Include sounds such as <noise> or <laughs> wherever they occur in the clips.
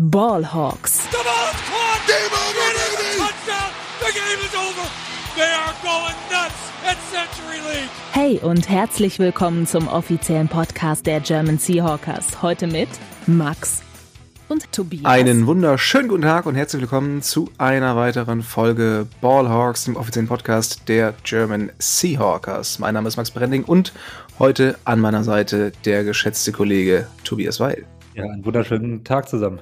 Ballhawks. The ball is caught. Game over, baby. Touchdown. The game is over. They are going nuts at Century League. Hey und herzlich willkommen zum offiziellen Podcast der German Seahawkers. Heute mit Max und Tobias. Einen wunderschönen guten Tag und herzlich willkommen zu einer weiteren Folge Ballhawks, dem offiziellen Podcast der German Seahawkers. Mein Name ist Max Brending und heute an meiner Seite der geschätzte Kollege Tobias Weil. Ja, einen wunderschönen Tag zusammen.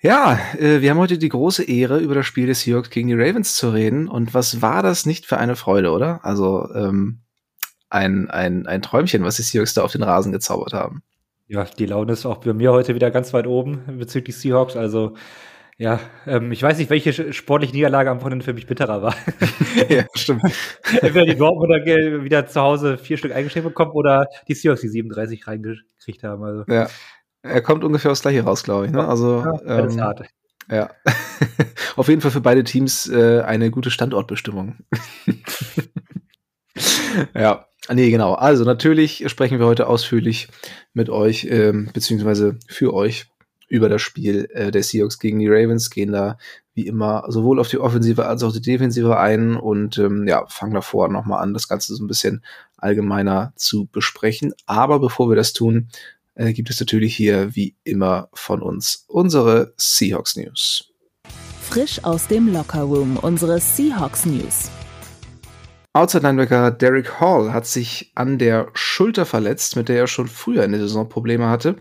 Ja, äh, wir haben heute die große Ehre, über das Spiel des Seahawks gegen die Ravens zu reden. Und was war das nicht für eine Freude, oder? Also ähm, ein, ein, ein Träumchen, was die Seahawks da auf den Rasen gezaubert haben. Ja, die Laune ist auch bei mir heute wieder ganz weit oben bezüglich Seahawks. Also ja, ähm, ich weiß nicht, welche sportliche Niederlage am Wochenende für mich bitterer war. <laughs> ja, stimmt. <laughs> Entweder die Dortmunder wieder zu Hause vier Stück eingeschrieben bekommen oder die Seahawks die 37 reingekriegt haben. Also. Ja, er kommt ungefähr aufs gleiche raus, glaube ich. Ne? Also, ja, ähm, hart. Ja. <laughs> Auf jeden Fall für beide Teams äh, eine gute Standortbestimmung. <laughs> ja, nee, genau. Also natürlich sprechen wir heute ausführlich mit euch, ähm, beziehungsweise für euch über das Spiel äh, der Seahawks gegen die Ravens, gehen da wie immer sowohl auf die Offensive als auch die Defensive ein und ähm, ja, fangen davor nochmal an, das Ganze so ein bisschen allgemeiner zu besprechen. Aber bevor wir das tun, äh, gibt es natürlich hier wie immer von uns unsere Seahawks News. Frisch aus dem Lockerroom unsere Seahawks News. Outside Linebacker Derek Hall hat sich an der Schulter verletzt, mit der er schon früher in der Saison Probleme hatte.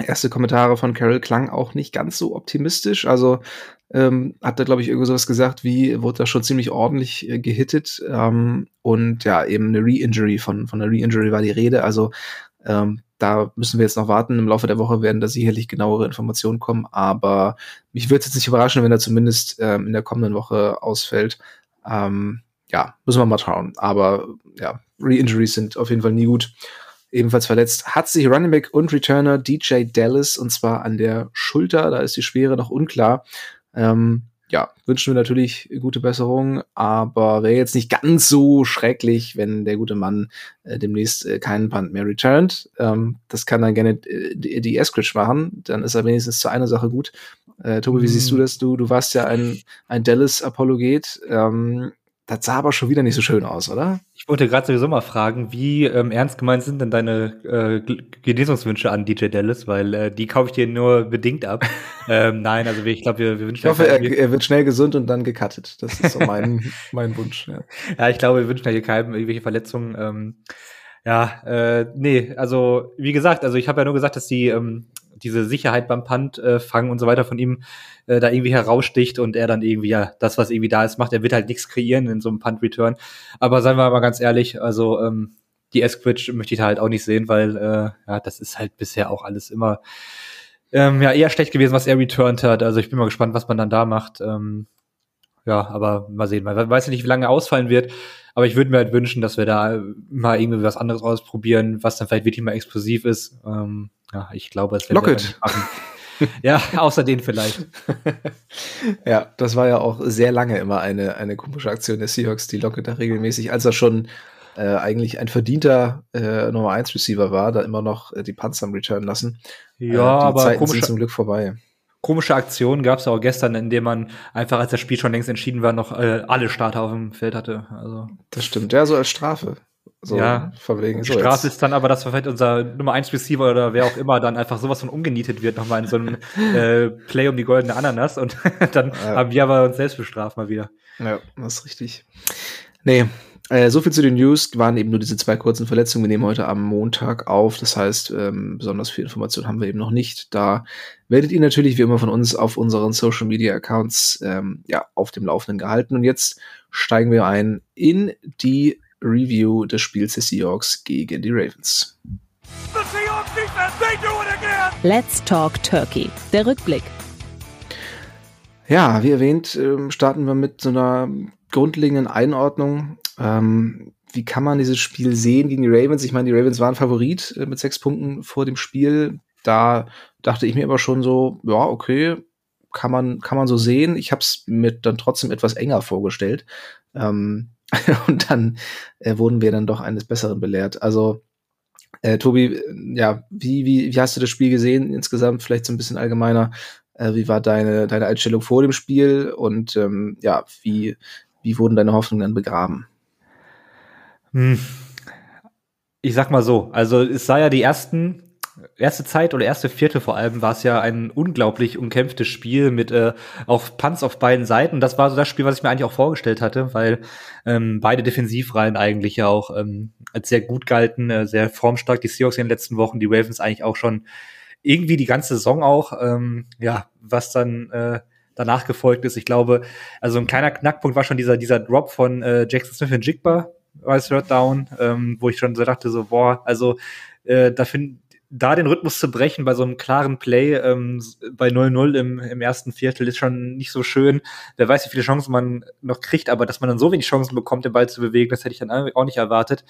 Erste Kommentare von Carol klang auch nicht ganz so optimistisch. Also ähm, hat er, glaube ich, irgendwo sowas gesagt, wie wurde da schon ziemlich ordentlich äh, gehittet. Ähm, und ja, eben eine Re-Injury, von, von einer Re-Injury war die Rede. Also ähm, da müssen wir jetzt noch warten. Im Laufe der Woche werden da sicherlich genauere Informationen kommen, aber mich würde es jetzt nicht überraschen, wenn er zumindest ähm, in der kommenden Woche ausfällt. Ähm, ja, müssen wir mal schauen. Aber ja, Re-Injuries sind auf jeden Fall nie gut. Ebenfalls verletzt hat sich Running Back und Returner DJ Dallas und zwar an der Schulter. Da ist die Schwere noch unklar. Ähm, ja, wünschen wir natürlich gute Besserung, aber wäre jetzt nicht ganz so schrecklich, wenn der gute Mann äh, demnächst äh, keinen Punt mehr returnt. Ähm, das kann dann gerne äh, die, die Eskridge machen, dann ist er wenigstens zu einer Sache gut. Äh, Tobi, wie siehst du das? Du, du warst ja ein, ein Dallas-Apologet. Ähm, das sah aber schon wieder nicht so schön aus, oder? Ich wollte gerade sowieso mal fragen, wie ähm, ernst gemeint sind denn deine äh, Genesungswünsche an DJ Dallas, weil äh, die kaufe ich dir nur bedingt ab. <laughs> ähm, nein, also ich glaube, wir, wir wünschen. Ich hoffe, er, er, wird schnell gesund und dann gecuttet. Das ist so mein, <laughs> mein Wunsch. Ja. ja, ich glaube, wir wünschen ja hier keinem irgendwelche Verletzungen. Ähm, ja, äh, nee, also wie gesagt, also ich habe ja nur gesagt, dass die ähm, diese Sicherheit beim Punt äh, fangen und so weiter von ihm äh, da irgendwie heraussticht und er dann irgendwie ja das, was irgendwie da ist, macht. Er wird halt nichts kreieren in so einem Punt-Return. Aber seien wir mal ganz ehrlich, also ähm, die Esquitch möchte ich da halt auch nicht sehen, weil äh, ja, das ist halt bisher auch alles immer ähm, ja eher schlecht gewesen, was er returned hat. Also ich bin mal gespannt, was man dann da macht. Ähm, ja, aber mal sehen. Man weiß ja nicht, wie lange er ausfallen wird. Aber ich würde mir halt wünschen, dass wir da mal irgendwie was anderes ausprobieren, was dann vielleicht wirklich mal explosiv ist. Ähm, ja, ich glaube, es wird Locket. ja, <laughs> außer den vielleicht. ja, das war ja auch sehr lange immer eine, eine komische Aktion der Seahawks, die Locket da regelmäßig, als er schon äh, eigentlich ein verdienter äh, Nummer 1 Receiver war, da immer noch äh, die Panzer am Return lassen. Ja, äh, die aber Zeiten sind zum Glück vorbei komische Aktionen gab es auch gestern, in dem man einfach, als das Spiel schon längst entschieden war, noch äh, alle Starter auf dem Feld hatte. Also das stimmt, ja, so als Strafe. So ja, verwegen. So Strafe jetzt. ist dann aber, dass vielleicht unser Nummer 1 Receiver oder wer auch immer dann einfach sowas von umgenietet wird, nochmal in so einem <laughs> äh, Play um die goldene Ananas und <laughs> dann ja. haben wir aber uns selbst bestraft mal wieder. Ja, das ist richtig. Nee, äh, so viel zu den News, waren eben nur diese zwei kurzen Verletzungen. Wir nehmen heute am Montag auf, das heißt, ähm, besonders viel Information haben wir eben noch nicht. Da werdet ihr natürlich wie immer von uns auf unseren Social Media Accounts ähm, ja, auf dem Laufenden gehalten. Und jetzt steigen wir ein in die Review des Spiels des Seahawks gegen die Ravens. Let's Talk Turkey. Der Rückblick. Ja, wie erwähnt, ähm, starten wir mit so einer grundlegenden Einordnung ähm, wie kann man dieses Spiel sehen gegen die Ravens? Ich meine, die Ravens waren Favorit äh, mit sechs Punkten vor dem Spiel. Da dachte ich mir aber schon so, ja, okay, kann man, kann man so sehen. Ich habe es mir dann trotzdem etwas enger vorgestellt. Ähm, <laughs> und dann äh, wurden wir dann doch eines Besseren belehrt. Also Äh, Tobi, ja, wie, wie, wie hast du das Spiel gesehen insgesamt? Vielleicht so ein bisschen allgemeiner. Äh, wie war deine, deine Einstellung vor dem Spiel und ähm, ja, wie, wie wurden deine Hoffnungen dann begraben? Hm. Ich sag mal so, also es sah ja die ersten erste Zeit oder erste Vierte vor allem war es ja ein unglaublich umkämpftes Spiel mit äh, auch Punts auf beiden Seiten. Das war so das Spiel, was ich mir eigentlich auch vorgestellt hatte, weil ähm, beide Defensivreihen eigentlich ja auch ähm, als sehr gut galten, äh, sehr formstark. Die Seahawks in den letzten Wochen, die Ravens eigentlich auch schon irgendwie die ganze Saison auch. Ähm, ja, was dann äh, danach gefolgt ist. Ich glaube, also ein kleiner Knackpunkt war schon dieser dieser Drop von äh, Jackson Smith und Jigba als Third Down, ähm, wo ich schon so dachte so boah, also äh, da finde da den Rhythmus zu brechen bei so einem klaren Play ähm, bei 0-0 im, im ersten Viertel ist schon nicht so schön. Wer weiß, wie viele Chancen man noch kriegt, aber dass man dann so wenig Chancen bekommt, den Ball zu bewegen, das hätte ich dann auch nicht erwartet.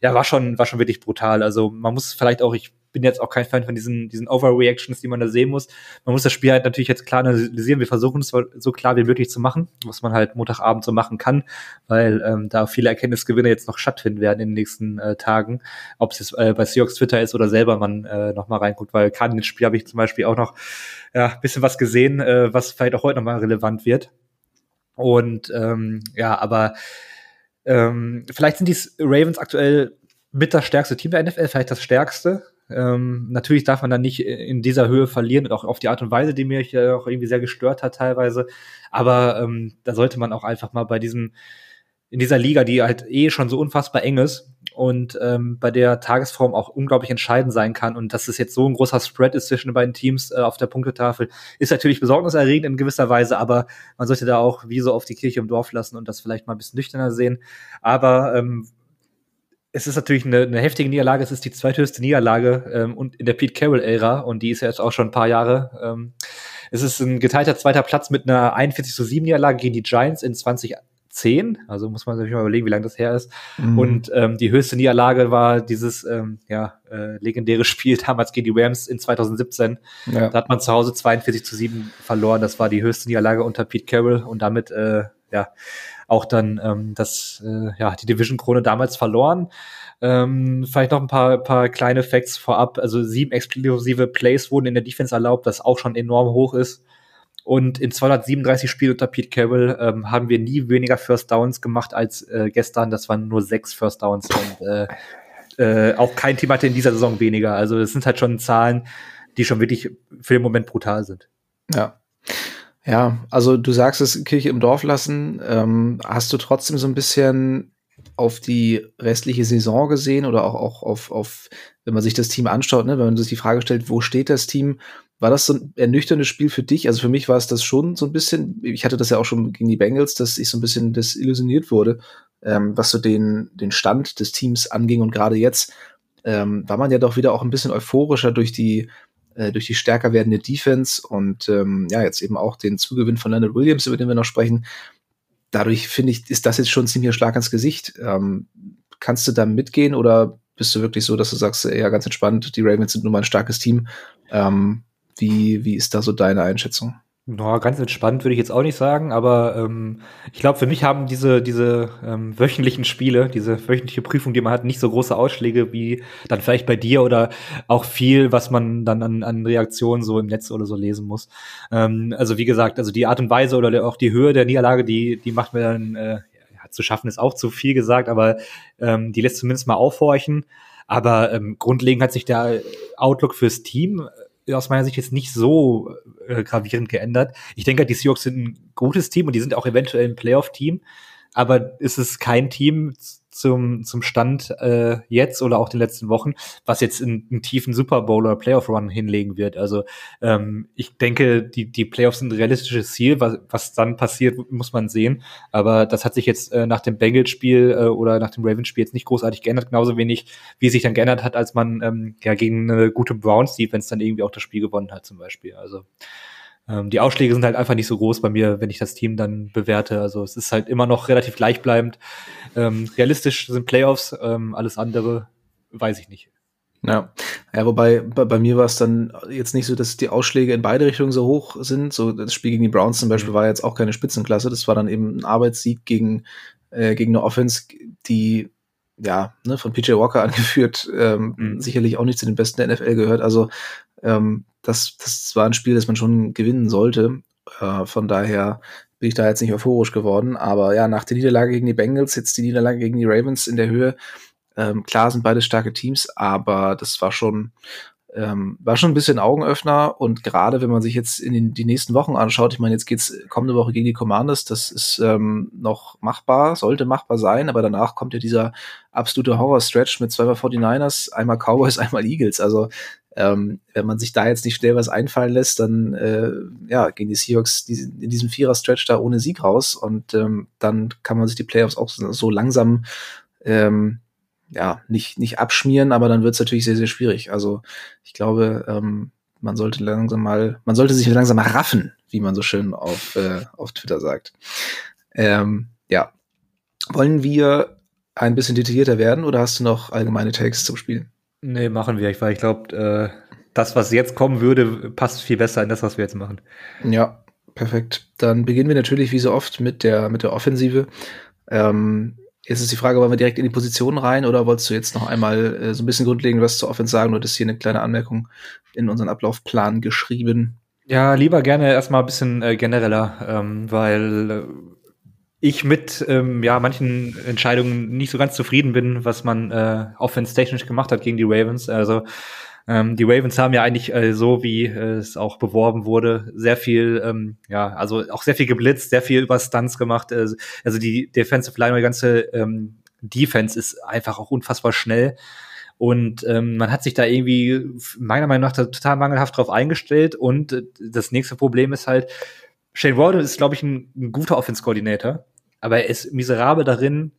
Ja, war schon, war schon wirklich brutal. Also man muss vielleicht auch, ich bin jetzt auch kein Fan von diesen, diesen Overreactions, die man da sehen muss. Man muss das Spiel halt natürlich jetzt klar analysieren. Wir versuchen es so klar wie möglich zu machen, was man halt Montagabend so machen kann, weil ähm, da viele Erkenntnisgewinne jetzt noch stattfinden werden in den nächsten äh, Tagen. Ob es jetzt äh, bei Seahawks Twitter ist oder selber man äh, noch mal reinguckt, weil gerade in dem Spiel habe ich zum Beispiel auch noch ja, bisschen was gesehen, äh, was vielleicht auch heute noch mal relevant wird. Und ähm, ja, aber ähm, vielleicht sind die Ravens aktuell mit das stärkste Team der NFL, vielleicht das stärkste. Ähm, natürlich darf man dann nicht in dieser Höhe verlieren und auch auf die Art und Weise, die mich ja auch irgendwie sehr gestört hat teilweise. Aber ähm, da sollte man auch einfach mal bei diesem, in dieser Liga, die halt eh schon so unfassbar eng ist und ähm, bei der Tagesform auch unglaublich entscheidend sein kann und dass es jetzt so ein großer Spread ist zwischen den beiden Teams äh, auf der Punktetafel, ist natürlich besorgniserregend in gewisser Weise, aber man sollte da auch wie so auf die Kirche im Dorf lassen und das vielleicht mal ein bisschen nüchterner sehen. Aber ähm, es ist natürlich eine, eine heftige Niederlage. Es ist die zweithöchste Niederlage ähm, und in der Pete Carroll-Ära und die ist ja jetzt auch schon ein paar Jahre. Ähm, es ist ein geteilter zweiter Platz mit einer 41 zu 7 Niederlage gegen die Giants in 2010. Also muss man sich mal überlegen, wie lange das her ist. Mhm. Und ähm, die höchste Niederlage war dieses ähm, ja, äh, legendäre Spiel damals gegen die Rams in 2017. Ja. Da hat man zu Hause 42 zu 7 verloren. Das war die höchste Niederlage unter Pete Carroll und damit äh, ja auch dann ähm, das, äh, ja, die Division-Krone damals verloren. Ähm, vielleicht noch ein paar, paar kleine Facts vorab. Also sieben explosive Plays wurden in der Defense erlaubt, das auch schon enorm hoch ist. Und in 237 Spielen unter Pete Carroll ähm, haben wir nie weniger First Downs gemacht als äh, gestern. Das waren nur sechs First Downs und äh, äh, auch kein Team hatte in dieser Saison weniger. Also es sind halt schon Zahlen, die schon wirklich für den Moment brutal sind. Ja. Ja, also du sagst es, Kirche im Dorf lassen. Ähm, hast du trotzdem so ein bisschen auf die restliche Saison gesehen oder auch, auch auf, auf, wenn man sich das Team anschaut, ne, wenn man sich die Frage stellt, wo steht das Team? War das so ein ernüchterndes Spiel für dich? Also für mich war es das schon so ein bisschen, ich hatte das ja auch schon gegen die Bengals, dass ich so ein bisschen desillusioniert wurde, ähm, was so den, den Stand des Teams anging. Und gerade jetzt ähm, war man ja doch wieder auch ein bisschen euphorischer durch die äh, durch die stärker werdende Defense und ähm, ja, jetzt eben auch den Zugewinn von Leonard Williams, über den wir noch sprechen. Dadurch finde ich, ist das jetzt schon ein Schlag ans Gesicht. Ähm, kannst du da mitgehen oder bist du wirklich so, dass du sagst, ja, ganz entspannt, die Ravens sind nun mal ein starkes Team? Ähm, wie, wie ist da so deine Einschätzung? No, ganz entspannt würde ich jetzt auch nicht sagen, aber ähm, ich glaube, für mich haben diese, diese ähm, wöchentlichen Spiele, diese wöchentliche Prüfung, die man hat, nicht so große Ausschläge wie dann vielleicht bei dir oder auch viel, was man dann an, an Reaktionen so im Netz oder so lesen muss. Ähm, also wie gesagt, also die Art und Weise oder auch die Höhe der Niederlage, die, die macht mir dann äh, ja, zu schaffen, ist auch zu viel gesagt, aber ähm, die lässt zumindest mal aufhorchen. Aber ähm, grundlegend hat sich der Outlook fürs Team aus meiner Sicht jetzt nicht so äh, gravierend geändert. Ich denke, die Seahawks sind ein gutes Team und die sind auch eventuell ein Playoff-Team, aber es ist kein Team zum, zum Stand äh, jetzt oder auch den letzten Wochen, was jetzt einen, einen tiefen Super Bowl oder Playoff-Run hinlegen wird. Also ähm, ich denke, die, die Playoffs sind ein realistisches Ziel. Was, was dann passiert, muss man sehen. Aber das hat sich jetzt äh, nach dem Bengals-Spiel äh, oder nach dem Ravens-Spiel jetzt nicht großartig geändert. Genauso wenig, wie es sich dann geändert hat, als man ähm, ja gegen eine gute Browns-Defense dann irgendwie auch das Spiel gewonnen hat zum Beispiel. Also ähm, die Ausschläge sind halt einfach nicht so groß bei mir, wenn ich das Team dann bewerte. Also es ist halt immer noch relativ gleichbleibend. Ähm, realistisch sind Playoffs, ähm, alles andere weiß ich nicht. Ja, ja wobei bei, bei mir war es dann jetzt nicht so, dass die Ausschläge in beide Richtungen so hoch sind. So das Spiel gegen die Browns zum Beispiel mhm. war jetzt auch keine Spitzenklasse. Das war dann eben ein Arbeitssieg gegen, äh, gegen eine Offense, die ja, ne, von PJ Walker <laughs> angeführt, ähm, mhm. sicherlich auch nicht zu den besten der NFL gehört. Also ähm, das, das war ein Spiel, das man schon gewinnen sollte. Äh, von daher bin ich da jetzt nicht euphorisch geworden. Aber ja, nach der Niederlage gegen die Bengals, jetzt die Niederlage gegen die Ravens in der Höhe. Ähm, klar sind beide starke Teams, aber das war schon ähm, war schon ein bisschen Augenöffner und gerade wenn man sich jetzt in den, die nächsten Wochen anschaut, ich meine, jetzt geht's kommende Woche gegen die Commanders, das ist ähm, noch machbar, sollte machbar sein, aber danach kommt ja dieser absolute Horror-Stretch mit zweimal 49ers, einmal Cowboys, <laughs> einmal Eagles. Also ähm, wenn man sich da jetzt nicht schnell was einfallen lässt, dann äh, ja, gehen die Seahawks in diesem Vierer-Stretch da ohne Sieg raus und ähm, dann kann man sich die Playoffs auch so langsam ähm, ja, nicht, nicht abschmieren, aber dann wird es natürlich sehr, sehr schwierig. Also ich glaube, ähm, man sollte langsam mal, man sollte sich langsam mal raffen, wie man so schön auf, äh, auf Twitter sagt. Ähm, ja. Wollen wir ein bisschen detaillierter werden oder hast du noch allgemeine Takes zum Spiel? Nee, machen wir, weil ich glaube, äh, das, was jetzt kommen würde, passt viel besser in das, was wir jetzt machen. Ja, perfekt. Dann beginnen wir natürlich wie so oft mit der, mit der Offensive. Ähm, Jetzt ist die Frage, wollen wir direkt in die Position rein oder wolltest du jetzt noch einmal äh, so ein bisschen grundlegend was zur Offense sagen? Du hattest hier eine kleine Anmerkung in unseren Ablaufplan geschrieben. Ja, lieber gerne erstmal ein bisschen äh, genereller, ähm, weil äh, ich mit ähm, ja, manchen Entscheidungen nicht so ganz zufrieden bin, was man äh, offense-technisch gemacht hat gegen die Ravens. Also ähm, die Ravens haben ja eigentlich äh, so, wie äh, es auch beworben wurde, sehr viel, ähm, ja, also auch sehr viel geblitzt, sehr viel über Stunts gemacht. Äh, also die Defensive Line, die ganze ähm, Defense ist einfach auch unfassbar schnell. Und ähm, man hat sich da irgendwie meiner Meinung nach total mangelhaft drauf eingestellt. Und äh, das nächste Problem ist halt, Shane Waldron ist, glaube ich, ein, ein guter Offense-Koordinator, aber er ist miserabel darin,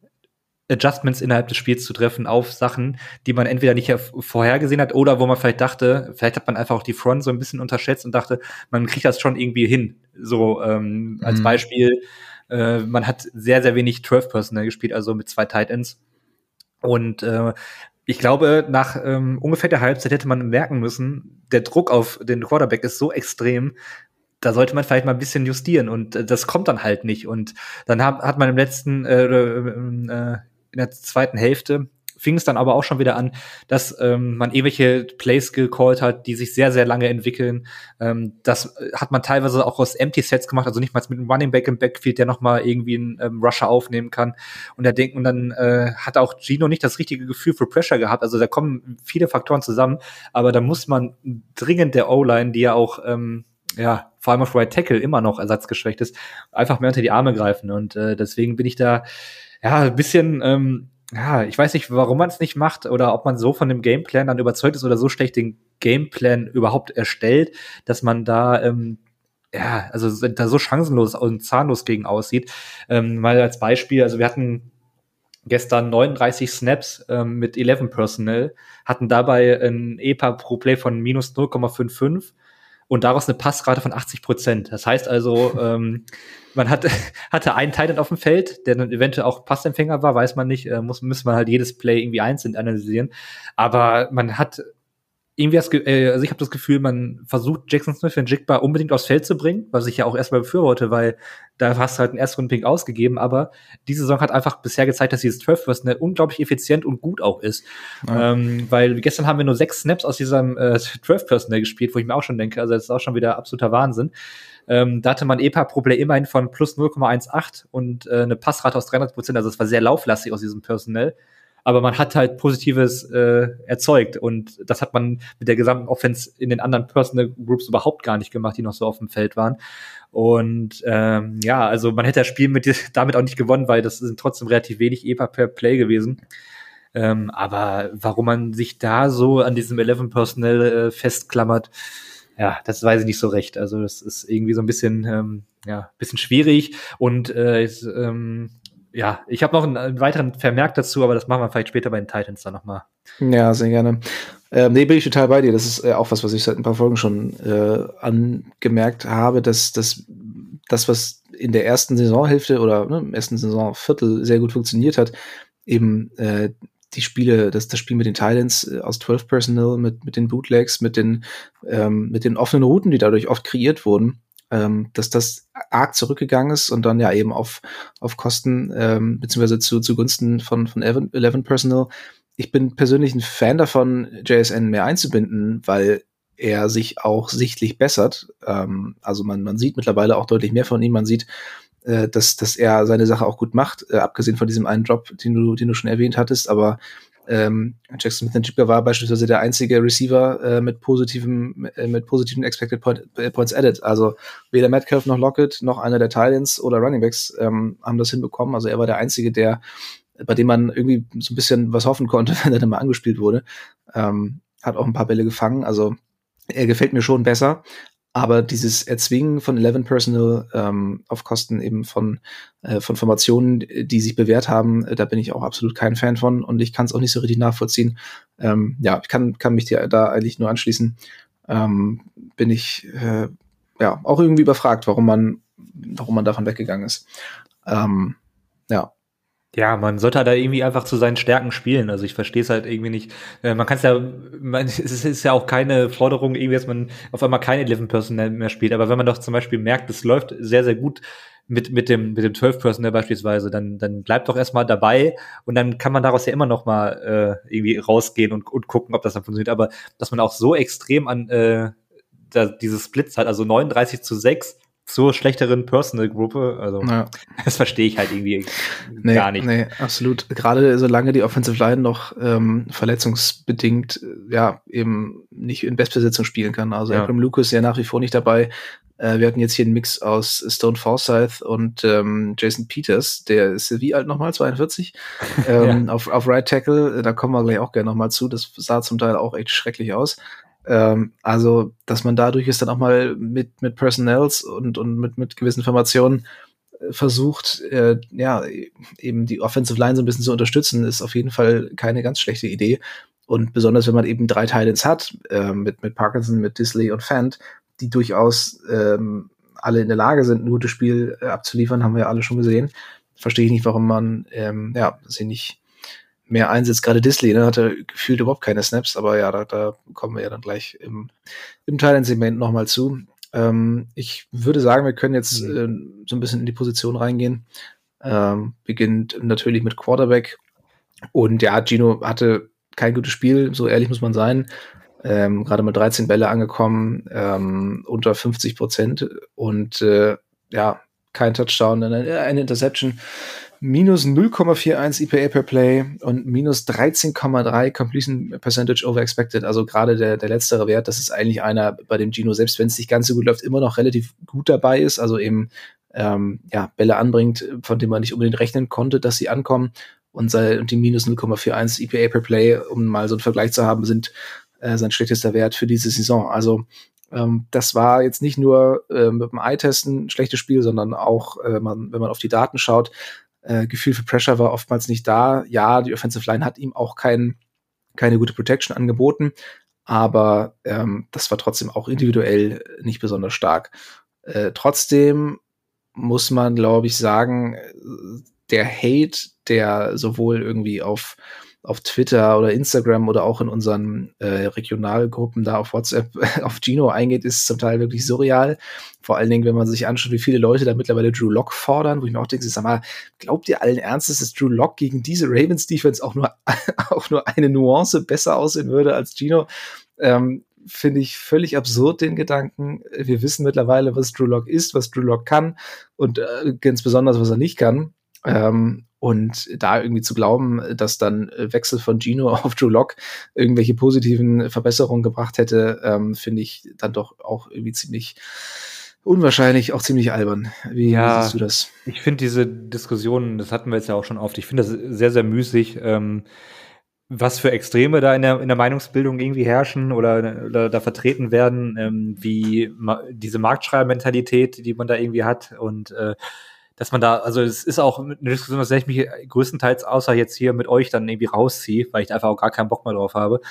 Adjustments innerhalb des Spiels zu treffen auf Sachen, die man entweder nicht vorhergesehen hat oder wo man vielleicht dachte, vielleicht hat man einfach auch die Front so ein bisschen unterschätzt und dachte, man kriegt das schon irgendwie hin. So ähm, mhm. als Beispiel, äh, man hat sehr, sehr wenig 12 Personal gespielt, also mit zwei Tight Ends. Und äh, ich glaube, nach ähm, ungefähr der Halbzeit hätte man merken müssen, der Druck auf den Quarterback ist so extrem, da sollte man vielleicht mal ein bisschen justieren und äh, das kommt dann halt nicht. Und dann hat, hat man im letzten, äh, äh, in der zweiten Hälfte fing es dann aber auch schon wieder an, dass ähm, man irgendwelche Plays gecallt hat, die sich sehr, sehr lange entwickeln. Ähm, das hat man teilweise auch aus Empty Sets gemacht, also nicht mal mit einem Running Back im Backfield, der nochmal irgendwie einen ähm, Rusher aufnehmen kann. Und da denken, dann äh, hat auch Gino nicht das richtige Gefühl für Pressure gehabt. Also da kommen viele Faktoren zusammen, aber da muss man dringend der O-Line, die ja auch ähm, ja, vor allem auf Right Tackle immer noch ersatzgeschwächt ist, einfach mehr unter die Arme greifen. Und äh, deswegen bin ich da ja, ein bisschen, ähm, ja, ich weiß nicht, warum man es nicht macht oder ob man so von dem Gameplan dann überzeugt ist oder so schlecht den Gameplan überhaupt erstellt, dass man da ähm, ja, also da so chancenlos und zahnlos gegen aussieht. Ähm, mal als Beispiel, also wir hatten gestern 39 Snaps ähm, mit 11 Personnel, hatten dabei ein EPA pro Play von minus 0,55 und daraus eine Passrate von 80 Prozent. Das heißt also, <laughs> ähm, man hat, <laughs> hatte einen Titan auf dem Feld, der dann eventuell auch Passempfänger war, weiß man nicht, äh, muss, muss man halt jedes Play irgendwie einzeln analysieren. Aber man hat irgendwie das, äh, also ich habe das Gefühl, man versucht Jackson Smith und Jigba unbedingt aufs Feld zu bringen, was ich ja auch erstmal befürworte, weil da hast du halt einen Erstrunden-Pick ausgegeben, aber diese Saison hat einfach bisher gezeigt, dass dieses 12 First unglaublich effizient und gut auch ist. Ja. Ähm, weil gestern haben wir nur sechs Snaps aus diesem äh, <laughs> 12 Personal gespielt, wo ich mir auch schon denke, also das ist auch schon wieder absoluter Wahnsinn. Ähm, da hatte man EPA pro Play immerhin von plus 0,18 und äh, eine Passrate aus 300 Prozent, also es war sehr lauflastig aus diesem Personal aber man hat halt Positives äh, erzeugt und das hat man mit der gesamten Offense in den anderen Personal Groups überhaupt gar nicht gemacht, die noch so auf dem Feld waren. Und ähm, ja, also man hätte das Spiel mit, <laughs> damit auch nicht gewonnen, weil das sind trotzdem relativ wenig EPA per Play gewesen. Ähm, aber warum man sich da so an diesem 11 Personal äh, festklammert, ja, das weiß ich nicht so recht. Also das ist irgendwie so ein bisschen, ähm, ja, bisschen schwierig und äh, ist, ähm, ja, ich habe noch einen, weiteren Vermerk dazu, aber das machen wir vielleicht später bei den Titans dann nochmal. Ja, sehr gerne. Ähm, nee, bin ich total bei dir. Das ist äh, auch was, was ich seit ein paar Folgen schon äh, angemerkt habe, dass, dass das, was in der ersten Saisonhälfte oder ne, im ersten Saisonviertel sehr gut funktioniert hat, eben äh, die Spiele, das, das Spiel mit den Titans äh, aus 12 Personal, mit, mit den Bootlegs, mit den, ähm, mit den offenen Routen, die dadurch oft kreiert wurden, ähm, dass das arg zurückgegangen ist und dann ja eben auf, auf Kosten ähm, beziehungsweise zu, zugunsten von, von Eleven Personal. Ich bin persönlich ein Fan davon, JSN mehr einzubinden, weil er sich auch sichtlich bessert. Ähm, also man, man sieht mittlerweile auch deutlich mehr von ihm. Man sieht, äh, dass, dass er seine Sache auch gut macht, äh, abgesehen von diesem einen Drop, den du, den du schon erwähnt hattest. Aber ähm, Jackson Smith Njigba war beispielsweise der einzige Receiver äh, mit positivem, äh, mit positiven Expected Point, äh, Points Added. Also weder Metcalf noch Lockett noch einer der Titans oder Running Backs ähm, haben das hinbekommen. Also er war der einzige, der, bei dem man irgendwie so ein bisschen was hoffen konnte, <laughs> wenn er dann mal angespielt wurde. Ähm, hat auch ein paar Bälle gefangen. Also er gefällt mir schon besser. Aber dieses Erzwingen von Eleven Personal ähm, auf Kosten eben von, äh, von Formationen, die sich bewährt haben, äh, da bin ich auch absolut kein Fan von und ich kann es auch nicht so richtig nachvollziehen. Ähm, ja, ich kann, kann mich da eigentlich nur anschließen. Ähm, bin ich äh, ja auch irgendwie überfragt, warum man, warum man davon weggegangen ist. Ähm. Ja, man sollte halt da irgendwie einfach zu seinen Stärken spielen. Also ich verstehe es halt irgendwie nicht. Äh, man kann es ja, man, <laughs> es ist ja auch keine Forderung irgendwie, dass man auf einmal keine 11 Person mehr spielt. Aber wenn man doch zum Beispiel merkt, es läuft sehr, sehr gut mit, mit dem, mit dem 12 Person beispielsweise, dann, dann bleibt doch erstmal dabei und dann kann man daraus ja immer noch mal äh, irgendwie rausgehen und, und gucken, ob das dann funktioniert. Aber dass man auch so extrem an äh, da, dieses Splits hat, also 39 zu 6 zur schlechteren Personal-Gruppe. Also ja. <laughs> das verstehe ich halt irgendwie nee, gar nicht. Nee, absolut. Gerade solange die Offensive Line noch ähm, verletzungsbedingt äh, ja eben nicht in Bestbesetzung spielen kann. Also ja. Abram Lucas ja nach wie vor nicht dabei. Äh, wir hatten jetzt hier einen Mix aus Stone Forsyth und ähm, Jason Peters. Der ist wie alt nochmal? 42? <laughs> ähm, ja. auf, auf Right Tackle. Da kommen wir gleich auch gerne nochmal zu. Das sah zum Teil auch echt schrecklich aus. Ähm, also, dass man dadurch ist dann auch mal mit, mit Personals und, und mit, mit gewissen Formationen äh, versucht, äh, ja, eben die Offensive Line so ein bisschen zu unterstützen, ist auf jeden Fall keine ganz schlechte Idee. Und besonders, wenn man eben drei Titans hat, äh, mit, mit Parkinson, mit Disley und Fant, die durchaus ähm, alle in der Lage sind, ein gutes Spiel äh, abzuliefern, haben wir ja alle schon gesehen. Verstehe ich nicht, warum man ähm, ja, sie nicht mehr einsetzt. Gerade Disley ne, hatte gefühlt überhaupt keine Snaps, aber ja, da, da kommen wir ja dann gleich im, im Thailand-Segment nochmal zu. Ähm, ich würde sagen, wir können jetzt äh, so ein bisschen in die Position reingehen. Ähm, beginnt natürlich mit Quarterback. Und ja, Gino hatte kein gutes Spiel, so ehrlich muss man sein. Ähm, Gerade mit 13 Bälle angekommen, ähm, unter 50 Prozent und äh, ja, kein Touchdown, eine, eine Interception minus 0,41 EPA per Play und minus 13,3 Completion Percentage over expected. Also gerade der, der letztere Wert, das ist eigentlich einer, bei dem Gino, selbst wenn es nicht ganz so gut läuft, immer noch relativ gut dabei ist. Also eben ähm, ja, Bälle anbringt, von denen man nicht unbedingt rechnen konnte, dass sie ankommen. Und, sei, und die minus 0,41 EPA per Play, um mal so einen Vergleich zu haben, sind äh, sein schlechtester Wert für diese Saison. Also ähm, das war jetzt nicht nur äh, mit dem Eye-Testen ein schlechtes Spiel, sondern auch, äh, man, wenn man auf die Daten schaut, äh, Gefühl für Pressure war oftmals nicht da. Ja, die Offensive Line hat ihm auch kein, keine gute Protection angeboten, aber ähm, das war trotzdem auch individuell nicht besonders stark. Äh, trotzdem muss man, glaube ich, sagen, der Hate, der sowohl irgendwie auf auf Twitter oder Instagram oder auch in unseren äh, Regionalgruppen da auf WhatsApp <laughs> auf Gino eingeht, ist zum Teil wirklich surreal. Vor allen Dingen, wenn man sich anschaut, wie viele Leute da mittlerweile Drew Lock fordern, wo ich mir auch denke, sag mal, glaubt ihr allen Ernstes, dass Drew Lock gegen diese Ravens Defense auch nur, <laughs> auch nur eine Nuance besser aussehen würde als Gino? Ähm, finde ich völlig absurd, den Gedanken. Wir wissen mittlerweile, was Drew Lock ist, was Drew Lock kann und äh, ganz besonders, was er nicht kann. Ähm, und da irgendwie zu glauben, dass dann Wechsel von Gino <laughs> auf Drew Lock irgendwelche positiven Verbesserungen gebracht hätte, ähm, finde ich dann doch auch irgendwie ziemlich unwahrscheinlich, auch ziemlich albern. Wie ja, siehst du das? Ich finde diese Diskussionen, das hatten wir jetzt ja auch schon oft, ich finde das sehr, sehr müßig. Ähm, was für Extreme da in der, in der Meinungsbildung irgendwie herrschen oder, oder da vertreten werden, ähm, wie ma diese Marktschreibermentalität, die man da irgendwie hat und äh, dass man da, also es ist auch eine Diskussion, dass ich mich größtenteils außer jetzt hier mit euch dann irgendwie rausziehe, weil ich einfach auch gar keinen Bock mehr drauf habe.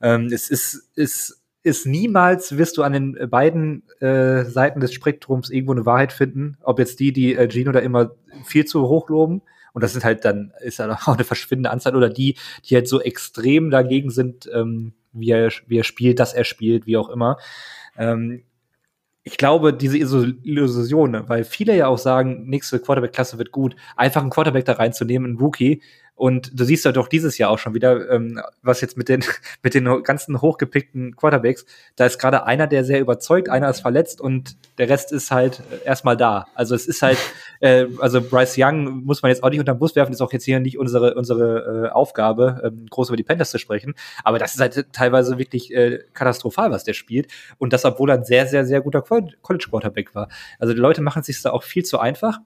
Ähm, es ist, ist, ist niemals wirst du an den beiden äh, Seiten des Spektrums irgendwo eine Wahrheit finden, ob jetzt die, die äh, Gino da immer viel zu hoch loben, und das sind halt dann, ist dann <laughs> auch eine verschwindende Anzahl, oder die, die halt so extrem dagegen sind, ähm, wie, er, wie er spielt, dass er spielt, wie auch immer. Ähm, ich glaube, diese Illusion, weil viele ja auch sagen, nächste Quarterback-Klasse wird gut, einfach einen Quarterback da reinzunehmen, einen Rookie, und du siehst ja doch dieses Jahr auch schon wieder, ähm, was jetzt mit den, <laughs> mit den ganzen hochgepickten Quarterbacks, da ist gerade einer, der sehr überzeugt, einer ist verletzt und der Rest ist halt erstmal da. Also es ist halt, <laughs> äh, also Bryce Young muss man jetzt auch nicht unter den Bus werfen, ist auch jetzt hier nicht unsere, unsere äh, Aufgabe, ähm, groß über die Panthers zu sprechen. Aber das ist halt teilweise wirklich äh, katastrophal, was der spielt. Und das, obwohl er ein sehr, sehr, sehr guter College Quarterback war. Also die Leute machen es sich da auch viel zu einfach.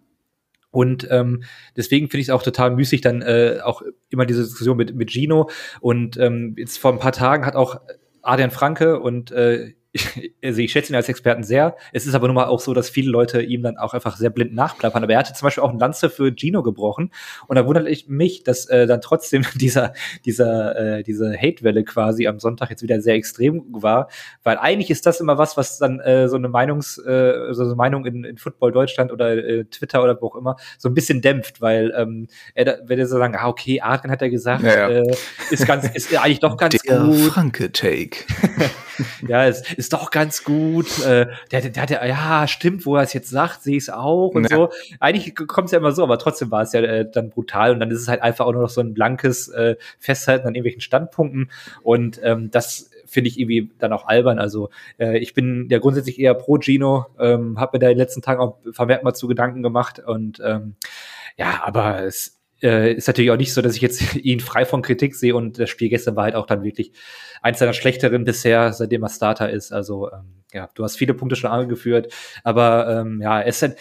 Und ähm, deswegen finde ich es auch total müßig, dann äh, auch immer diese Diskussion mit, mit Gino. Und ähm, jetzt vor ein paar Tagen hat auch Adrian Franke und äh, also ich schätze ihn als Experten sehr. Es ist aber nun mal auch so, dass viele Leute ihm dann auch einfach sehr blind nachplappern. Aber er hatte zum Beispiel auch ein Lanze für Gino gebrochen. Und da wundert ich mich, dass äh, dann trotzdem <laughs> dieser, dieser, äh, diese Hate-Welle quasi am Sonntag jetzt wieder sehr extrem war. Weil eigentlich ist das immer was, was dann äh, so eine Meinungs, äh, so eine Meinung in, in Football Deutschland oder äh, Twitter oder wo auch immer so ein bisschen dämpft, weil ähm, er, wenn er so sagen, ah, okay, Arten hat er gesagt, ja, ja. Äh, ist ganz, ist eigentlich doch <laughs> ganz Der gut. Franke-Take. <laughs> ja, es ist doch ganz gut. Äh, der, der, der hat ja, ja, stimmt, wo er es jetzt sagt, sehe ich es auch und ja. so. Eigentlich kommt es ja immer so, aber trotzdem war es ja äh, dann brutal und dann ist es halt einfach auch nur noch so ein blankes äh, Festhalten an irgendwelchen Standpunkten und ähm, das finde ich irgendwie dann auch albern. Also äh, ich bin ja grundsätzlich eher pro Gino, ähm, habe mir da in den letzten Tagen auch vermehrt mal zu Gedanken gemacht und ähm, ja, aber es äh, ist natürlich auch nicht so, dass ich jetzt <laughs> ihn frei von Kritik sehe und das Spiel gestern war halt auch dann wirklich eins seiner schlechteren bisher, seitdem er Starter ist. Also ähm, ja, du hast viele Punkte schon angeführt, aber ähm, ja, es ist halt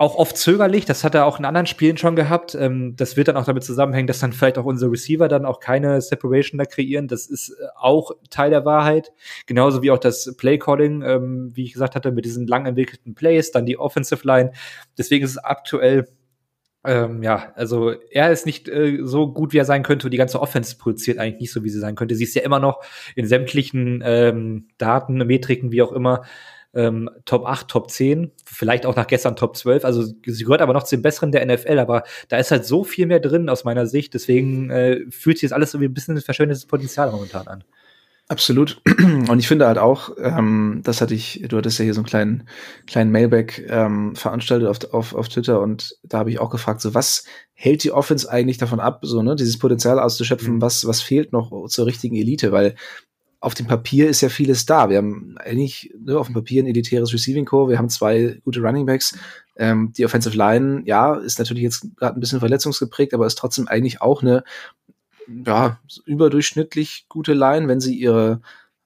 auch oft zögerlich, das hat er auch in anderen Spielen schon gehabt. Ähm, das wird dann auch damit zusammenhängen, dass dann vielleicht auch unsere Receiver dann auch keine Separation da kreieren. Das ist äh, auch Teil der Wahrheit. Genauso wie auch das Play-Calling, ähm, wie ich gesagt hatte, mit diesen lang entwickelten Plays, dann die Offensive Line. Deswegen ist es aktuell ähm, ja, also er ist nicht äh, so gut, wie er sein könnte. Die ganze Offense produziert eigentlich nicht so, wie sie sein könnte. Sie ist ja immer noch in sämtlichen ähm, Daten, Metriken, wie auch immer, ähm, Top 8, Top 10, vielleicht auch nach gestern Top 12. Also sie gehört aber noch zu den Besseren der NFL, aber da ist halt so viel mehr drin aus meiner Sicht. Deswegen äh, fühlt sich jetzt alles so wie ein bisschen verschöndes Potenzial momentan an. Absolut. <clears throat> Und ich finde halt auch, ähm, das hatte ich, du hattest ja hier so einen kleinen, kleinen Mailback ähm, veranstaltet auf, auf, auf Twitter und da habe ich auch gefragt, so was hält die Offense eigentlich davon ab, so, ne, dieses Potenzial auszuschöpfen, mhm. was, was fehlt noch zur richtigen Elite, weil auf dem Papier ist ja vieles da. Wir haben eigentlich ne, auf dem Papier ein elitäres Receiving Core, wir haben zwei gute Running Backs. Ähm, die Offensive Line, ja, ist natürlich jetzt gerade ein bisschen verletzungsgeprägt, aber ist trotzdem eigentlich auch eine ja, überdurchschnittlich gute Line, wenn sie ihre,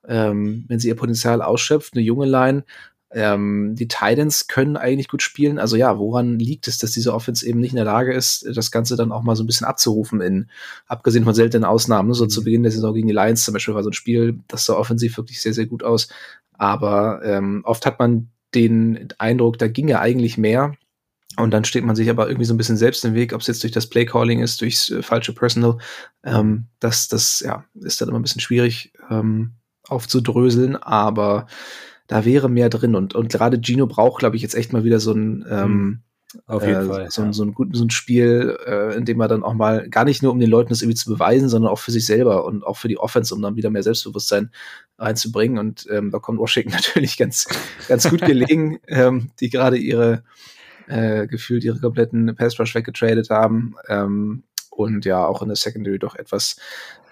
ähm, wenn sie ihr Potenzial ausschöpft, eine junge Line. Ähm, die Titans können eigentlich gut spielen. Also ja, woran liegt es, dass diese Offense eben nicht in der Lage ist, das Ganze dann auch mal so ein bisschen abzurufen in, abgesehen von seltenen Ausnahmen. Ne? So mhm. zu Beginn der Saison gegen die Lions zum Beispiel war so ein Spiel, das sah offensiv wirklich sehr, sehr gut aus. Aber ähm, oft hat man den Eindruck, da ginge eigentlich mehr. Und dann steht man sich aber irgendwie so ein bisschen selbst im Weg, ob es jetzt durch das Playcalling ist, durchs äh, falsche Personal. Ähm, das, das ja, ist dann immer ein bisschen schwierig ähm, aufzudröseln, aber da wäre mehr drin. Und, und gerade Gino braucht, glaube ich, jetzt echt mal wieder so ein, ähm, mhm. Auf jeden äh, Fall. So, ja. so, ein gut, so ein Spiel, äh, in dem er dann auch mal gar nicht nur um den Leuten das irgendwie zu beweisen, sondern auch für sich selber und auch für die Offense, um dann wieder mehr Selbstbewusstsein reinzubringen. Und ähm, da kommt Washington <laughs> natürlich ganz, ganz gut gelegen, ähm, die gerade ihre äh, gefühlt ihre kompletten Pass Rush weggetradet haben ähm, und ja auch in der Secondary doch etwas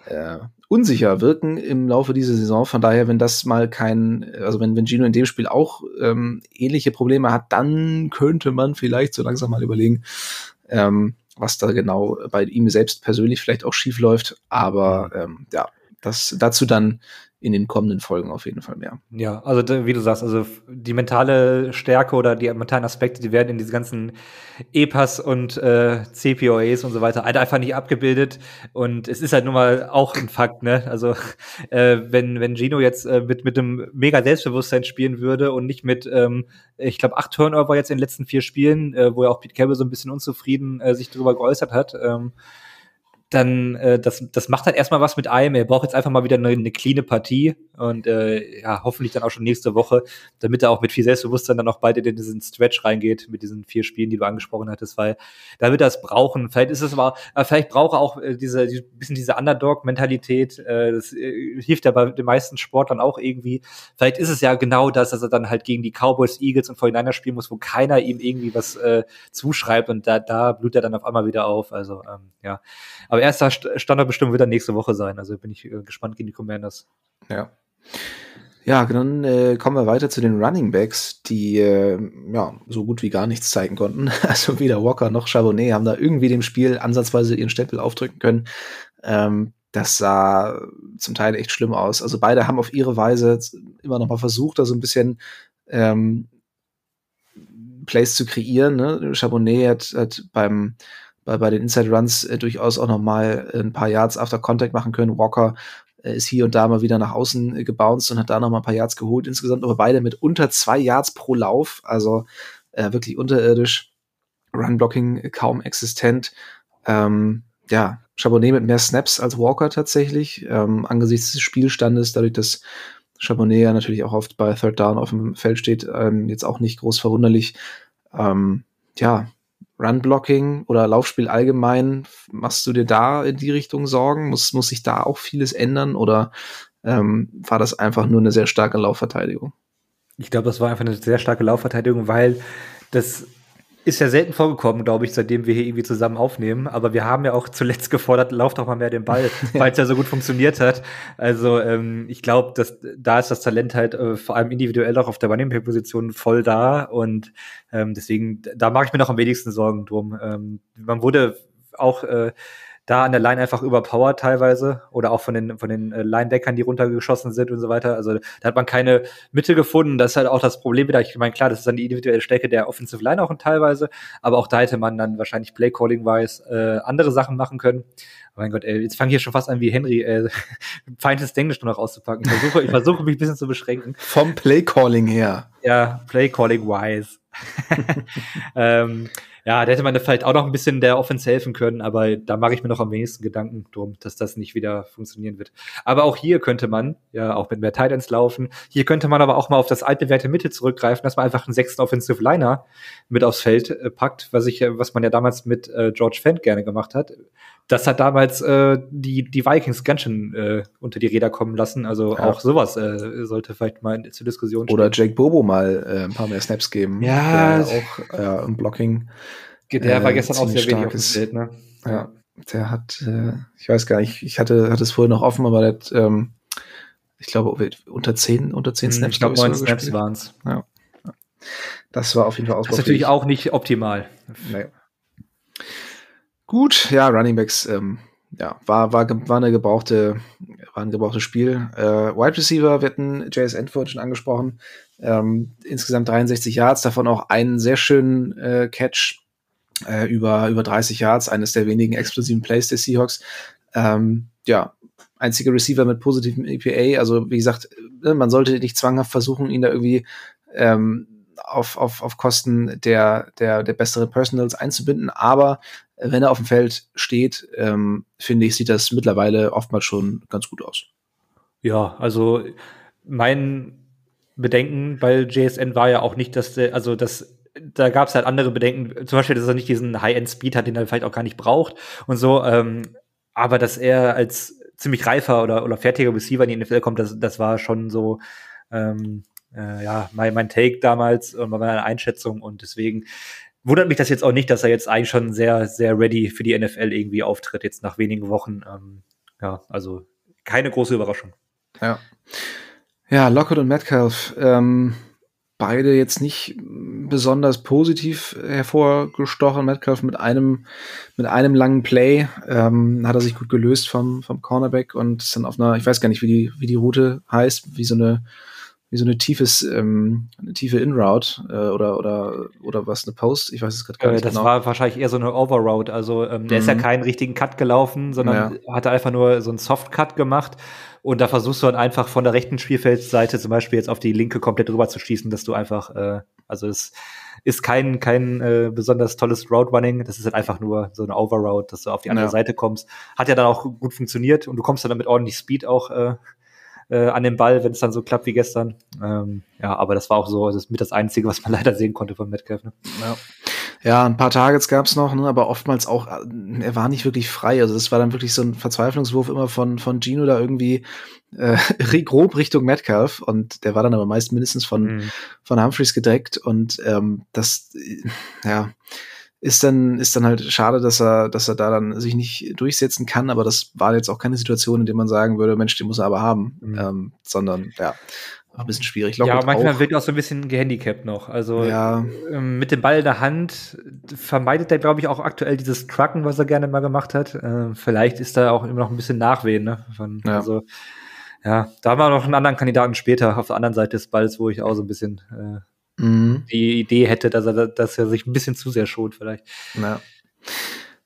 äh, unsicher wirken im Laufe dieser Saison. Von daher, wenn das mal kein, also wenn, wenn Gino in dem Spiel auch ähm, ähnliche Probleme hat, dann könnte man vielleicht so langsam mal überlegen, ähm, was da genau bei ihm selbst persönlich vielleicht auch schief läuft. Aber ähm, ja, das dazu dann in den kommenden Folgen auf jeden Fall mehr. Ja, also wie du sagst, also die mentale Stärke oder die mentalen Aspekte, die werden in diese ganzen EPAs und äh, CPOAs und so weiter halt einfach nicht abgebildet. Und es ist halt nun mal auch ein Fakt, ne? Also äh, wenn, wenn Gino jetzt äh, mit, mit einem mega Selbstbewusstsein spielen würde und nicht mit, ähm, ich glaube, acht Turnover jetzt in den letzten vier Spielen, äh, wo ja auch Pete Campbell so ein bisschen unzufrieden äh, sich darüber geäußert hat, ähm, dann äh, das, das macht halt erstmal was mit einem. Er braucht jetzt einfach mal wieder eine, eine cleane Partie und äh, ja, hoffentlich dann auch schon nächste Woche, damit er auch mit viel Selbstbewusstsein dann auch bald in diesen Stretch reingeht mit diesen vier Spielen, die du angesprochen hattest, weil da wird er es brauchen. Vielleicht ist es aber, äh, vielleicht braucht er auch äh, diese, die, bisschen diese Underdog-Mentalität. Äh, das äh, hilft ja bei den meisten Sportlern auch irgendwie. Vielleicht ist es ja genau das, dass er dann halt gegen die Cowboys, Eagles und 49 spielen muss, wo keiner ihm irgendwie was äh, zuschreibt und da, da blutet er dann auf einmal wieder auf. Also ähm, ja, aber erster Standardbestimmung wird dann nächste Woche sein. Also bin ich äh, gespannt gegen die Commanders. Ja. Ja, dann äh, kommen wir weiter zu den Running Backs, die äh, ja so gut wie gar nichts zeigen konnten. <laughs> Also weder Walker noch Chabonnet haben da irgendwie dem Spiel ansatzweise ihren Stempel aufdrücken können. Ähm, das sah zum Teil echt schlimm aus. Also beide haben auf ihre Weise immer noch mal versucht, da so ein bisschen ähm, Plays zu kreieren. Ne? Chabonnet hat, hat beim bei, bei den Inside Runs äh, durchaus auch noch mal ein paar Yards after Contact machen können. Walker äh, ist hier und da mal wieder nach außen äh, gebounced und hat da noch mal ein paar Yards geholt. Insgesamt aber beide mit unter zwei Yards pro Lauf, also äh, wirklich unterirdisch. Run-Blocking äh, kaum existent. Ähm, ja, Chabonnet mit mehr Snaps als Walker tatsächlich, ähm, angesichts des Spielstandes, dadurch, dass Chabonnet ja natürlich auch oft bei Third Down auf dem Feld steht, ähm, jetzt auch nicht groß verwunderlich. Ähm, ja, Run-Blocking oder Laufspiel allgemein, machst du dir da in die Richtung Sorgen? Muss, muss sich da auch vieles ändern oder ähm, war das einfach nur eine sehr starke Laufverteidigung? Ich glaube, das war einfach eine sehr starke Laufverteidigung, weil das ist ja selten vorgekommen, glaube ich, seitdem wir hier irgendwie zusammen aufnehmen. Aber wir haben ja auch zuletzt gefordert, lauf doch mal mehr den Ball, weil es ja so gut funktioniert hat. Also ähm, ich glaube, dass da ist das Talent halt äh, vor allem individuell auch auf der Running Back Position voll da und ähm, deswegen da mache ich mir noch am wenigsten Sorgen drum. Ähm, man wurde auch äh, da an der Line einfach überpowered teilweise oder auch von den, von den äh, Linebackern, die runtergeschossen sind und so weiter. Also da hat man keine Mitte gefunden. Das ist halt auch das Problem wieder. Ich meine, klar, das ist dann die individuelle Stärke der Offensive Line auch teilweise, aber auch da hätte man dann wahrscheinlich Play-Calling-wise äh, andere Sachen machen können. Oh mein Gott, ey, jetzt fange ich hier schon fast an wie Henry, äh, <laughs> feindes Englisch nur noch auszupacken. Ich versuche, ich versuche mich ein bisschen zu beschränken. Vom Play-Calling her. Ja, Play-Calling-wise. <laughs> ähm, ja, da hätte man vielleicht auch noch ein bisschen der Offense helfen können, aber da mache ich mir noch am wenigsten Gedanken drum, dass das nicht wieder funktionieren wird. Aber auch hier könnte man ja auch mit mehr Titans laufen. Hier könnte man aber auch mal auf das altbewährte Mitte zurückgreifen, dass man einfach einen sechsten Offensive Liner mit aufs Feld äh, packt, was ich, was man ja damals mit äh, George Fent gerne gemacht hat. Das hat damals äh, die, die Vikings ganz schön äh, unter die Räder kommen lassen. Also ja. auch sowas äh, sollte vielleicht mal zur Diskussion stehen. Oder Jake Bobo mal äh, ein paar mehr Snaps geben. Ja. auch äh, im Blocking der äh, war gestern auch sehr wenig auf dem Feld, ne? Ja, der hat, äh, ich weiß gar nicht, ich hatte, hatte es vorher noch offen, aber der hat, ähm, ich glaube, unter zehn, unter zehn hm, Snaps. Ich glaube, neun Snaps waren es. Ja. Das war auf jeden Fall ausbaufähig. Das ist natürlich auch nicht optimal. Nee. Gut, ja, Running Backs, ähm, ja, war, war, war eine gebrauchte, war ein gebrauchtes Spiel. Äh, Wide Receiver, wir hatten JSN vorhin schon angesprochen. Ähm, insgesamt 63 Yards, davon auch einen sehr schönen äh, Catch äh, über, über 30 Yards, eines der wenigen explosiven Plays der Seahawks. Ähm, ja, einziger Receiver mit positivem EPA. Also wie gesagt, ne, man sollte nicht zwanghaft versuchen, ihn da irgendwie ähm, auf, auf, auf Kosten der, der, der besseren Personals einzubinden. Aber wenn er auf dem Feld steht, ähm, finde ich, sieht das mittlerweile oftmals schon ganz gut aus. Ja, also mein Bedenken bei JSN war ja auch nicht, dass der, also dass da gab es halt andere Bedenken, zum Beispiel, dass er nicht diesen High-End-Speed hat, den er vielleicht auch gar nicht braucht und so. Ähm, aber dass er als ziemlich reifer oder, oder fertiger Receiver in die NFL kommt, das, das war schon so, ähm, äh, ja, mein, mein Take damals und meine Einschätzung und deswegen wundert mich das jetzt auch nicht, dass er jetzt eigentlich schon sehr, sehr ready für die NFL irgendwie auftritt, jetzt nach wenigen Wochen. Ähm, ja, also keine große Überraschung. Ja. Ja, Lockett und Metcalf, ähm, beide jetzt nicht besonders positiv hervorgestochen. Metcalf mit einem, mit einem langen Play ähm, hat er sich gut gelöst vom, vom Cornerback und ist dann auf einer, ich weiß gar nicht, wie die, wie die Route heißt, wie so eine, wie so eine tiefes, ähm, eine tiefe In-Route äh, oder, oder, oder was, eine Post? Ich weiß es gerade gar äh, nicht das genau. war wahrscheinlich eher so eine Overroute. Also ähm, der mhm. ist ja mhm. keinen richtigen Cut gelaufen, sondern ja. hatte einfach nur so einen Soft-Cut gemacht und da versuchst du dann einfach von der rechten Spielfeldseite zum Beispiel jetzt auf die linke komplett rüber zu schießen, dass du einfach äh, Also es ist kein, kein äh, besonders tolles Route-Running. Das ist halt einfach nur so eine Overroute, dass du auf die andere ja. Seite kommst. Hat ja dann auch gut funktioniert und du kommst dann mit ordentlich Speed auch äh, äh, an den Ball, wenn es dann so klappt wie gestern. Ähm, ja, aber das war auch so, das ist mit das Einzige, was man <laughs> leider sehen konnte von Metcalf. Ne? Ja. Ja, ein paar Targets gab's noch, ne, aber oftmals auch, äh, er war nicht wirklich frei. Also das war dann wirklich so ein Verzweiflungswurf immer von, von Gino da irgendwie äh, <laughs> grob Richtung Metcalf und der war dann aber meist mindestens von, mhm. von Humphreys gedeckt und ähm, das, äh, ja, ist dann, ist dann halt schade, dass er, dass er da dann sich nicht durchsetzen kann, aber das war jetzt auch keine Situation, in der man sagen würde, Mensch, den muss er aber haben, mhm. ähm, sondern, ja, ein bisschen schwierig. Lockwood ja, manchmal auch. wird er auch so ein bisschen gehandicapt noch. Also ja. ähm, mit dem Ball in der Hand vermeidet er, glaube ich, auch aktuell dieses Trucken, was er gerne mal gemacht hat. Äh, vielleicht ist da auch immer noch ein bisschen Nachwehen. Ne? Von, ja. Also ja, da haben wir noch einen anderen Kandidaten später auf der anderen Seite des Balls, wo ich auch so ein bisschen äh, mhm. die Idee hätte, dass er, dass er sich ein bisschen zu sehr schont, vielleicht. Ja,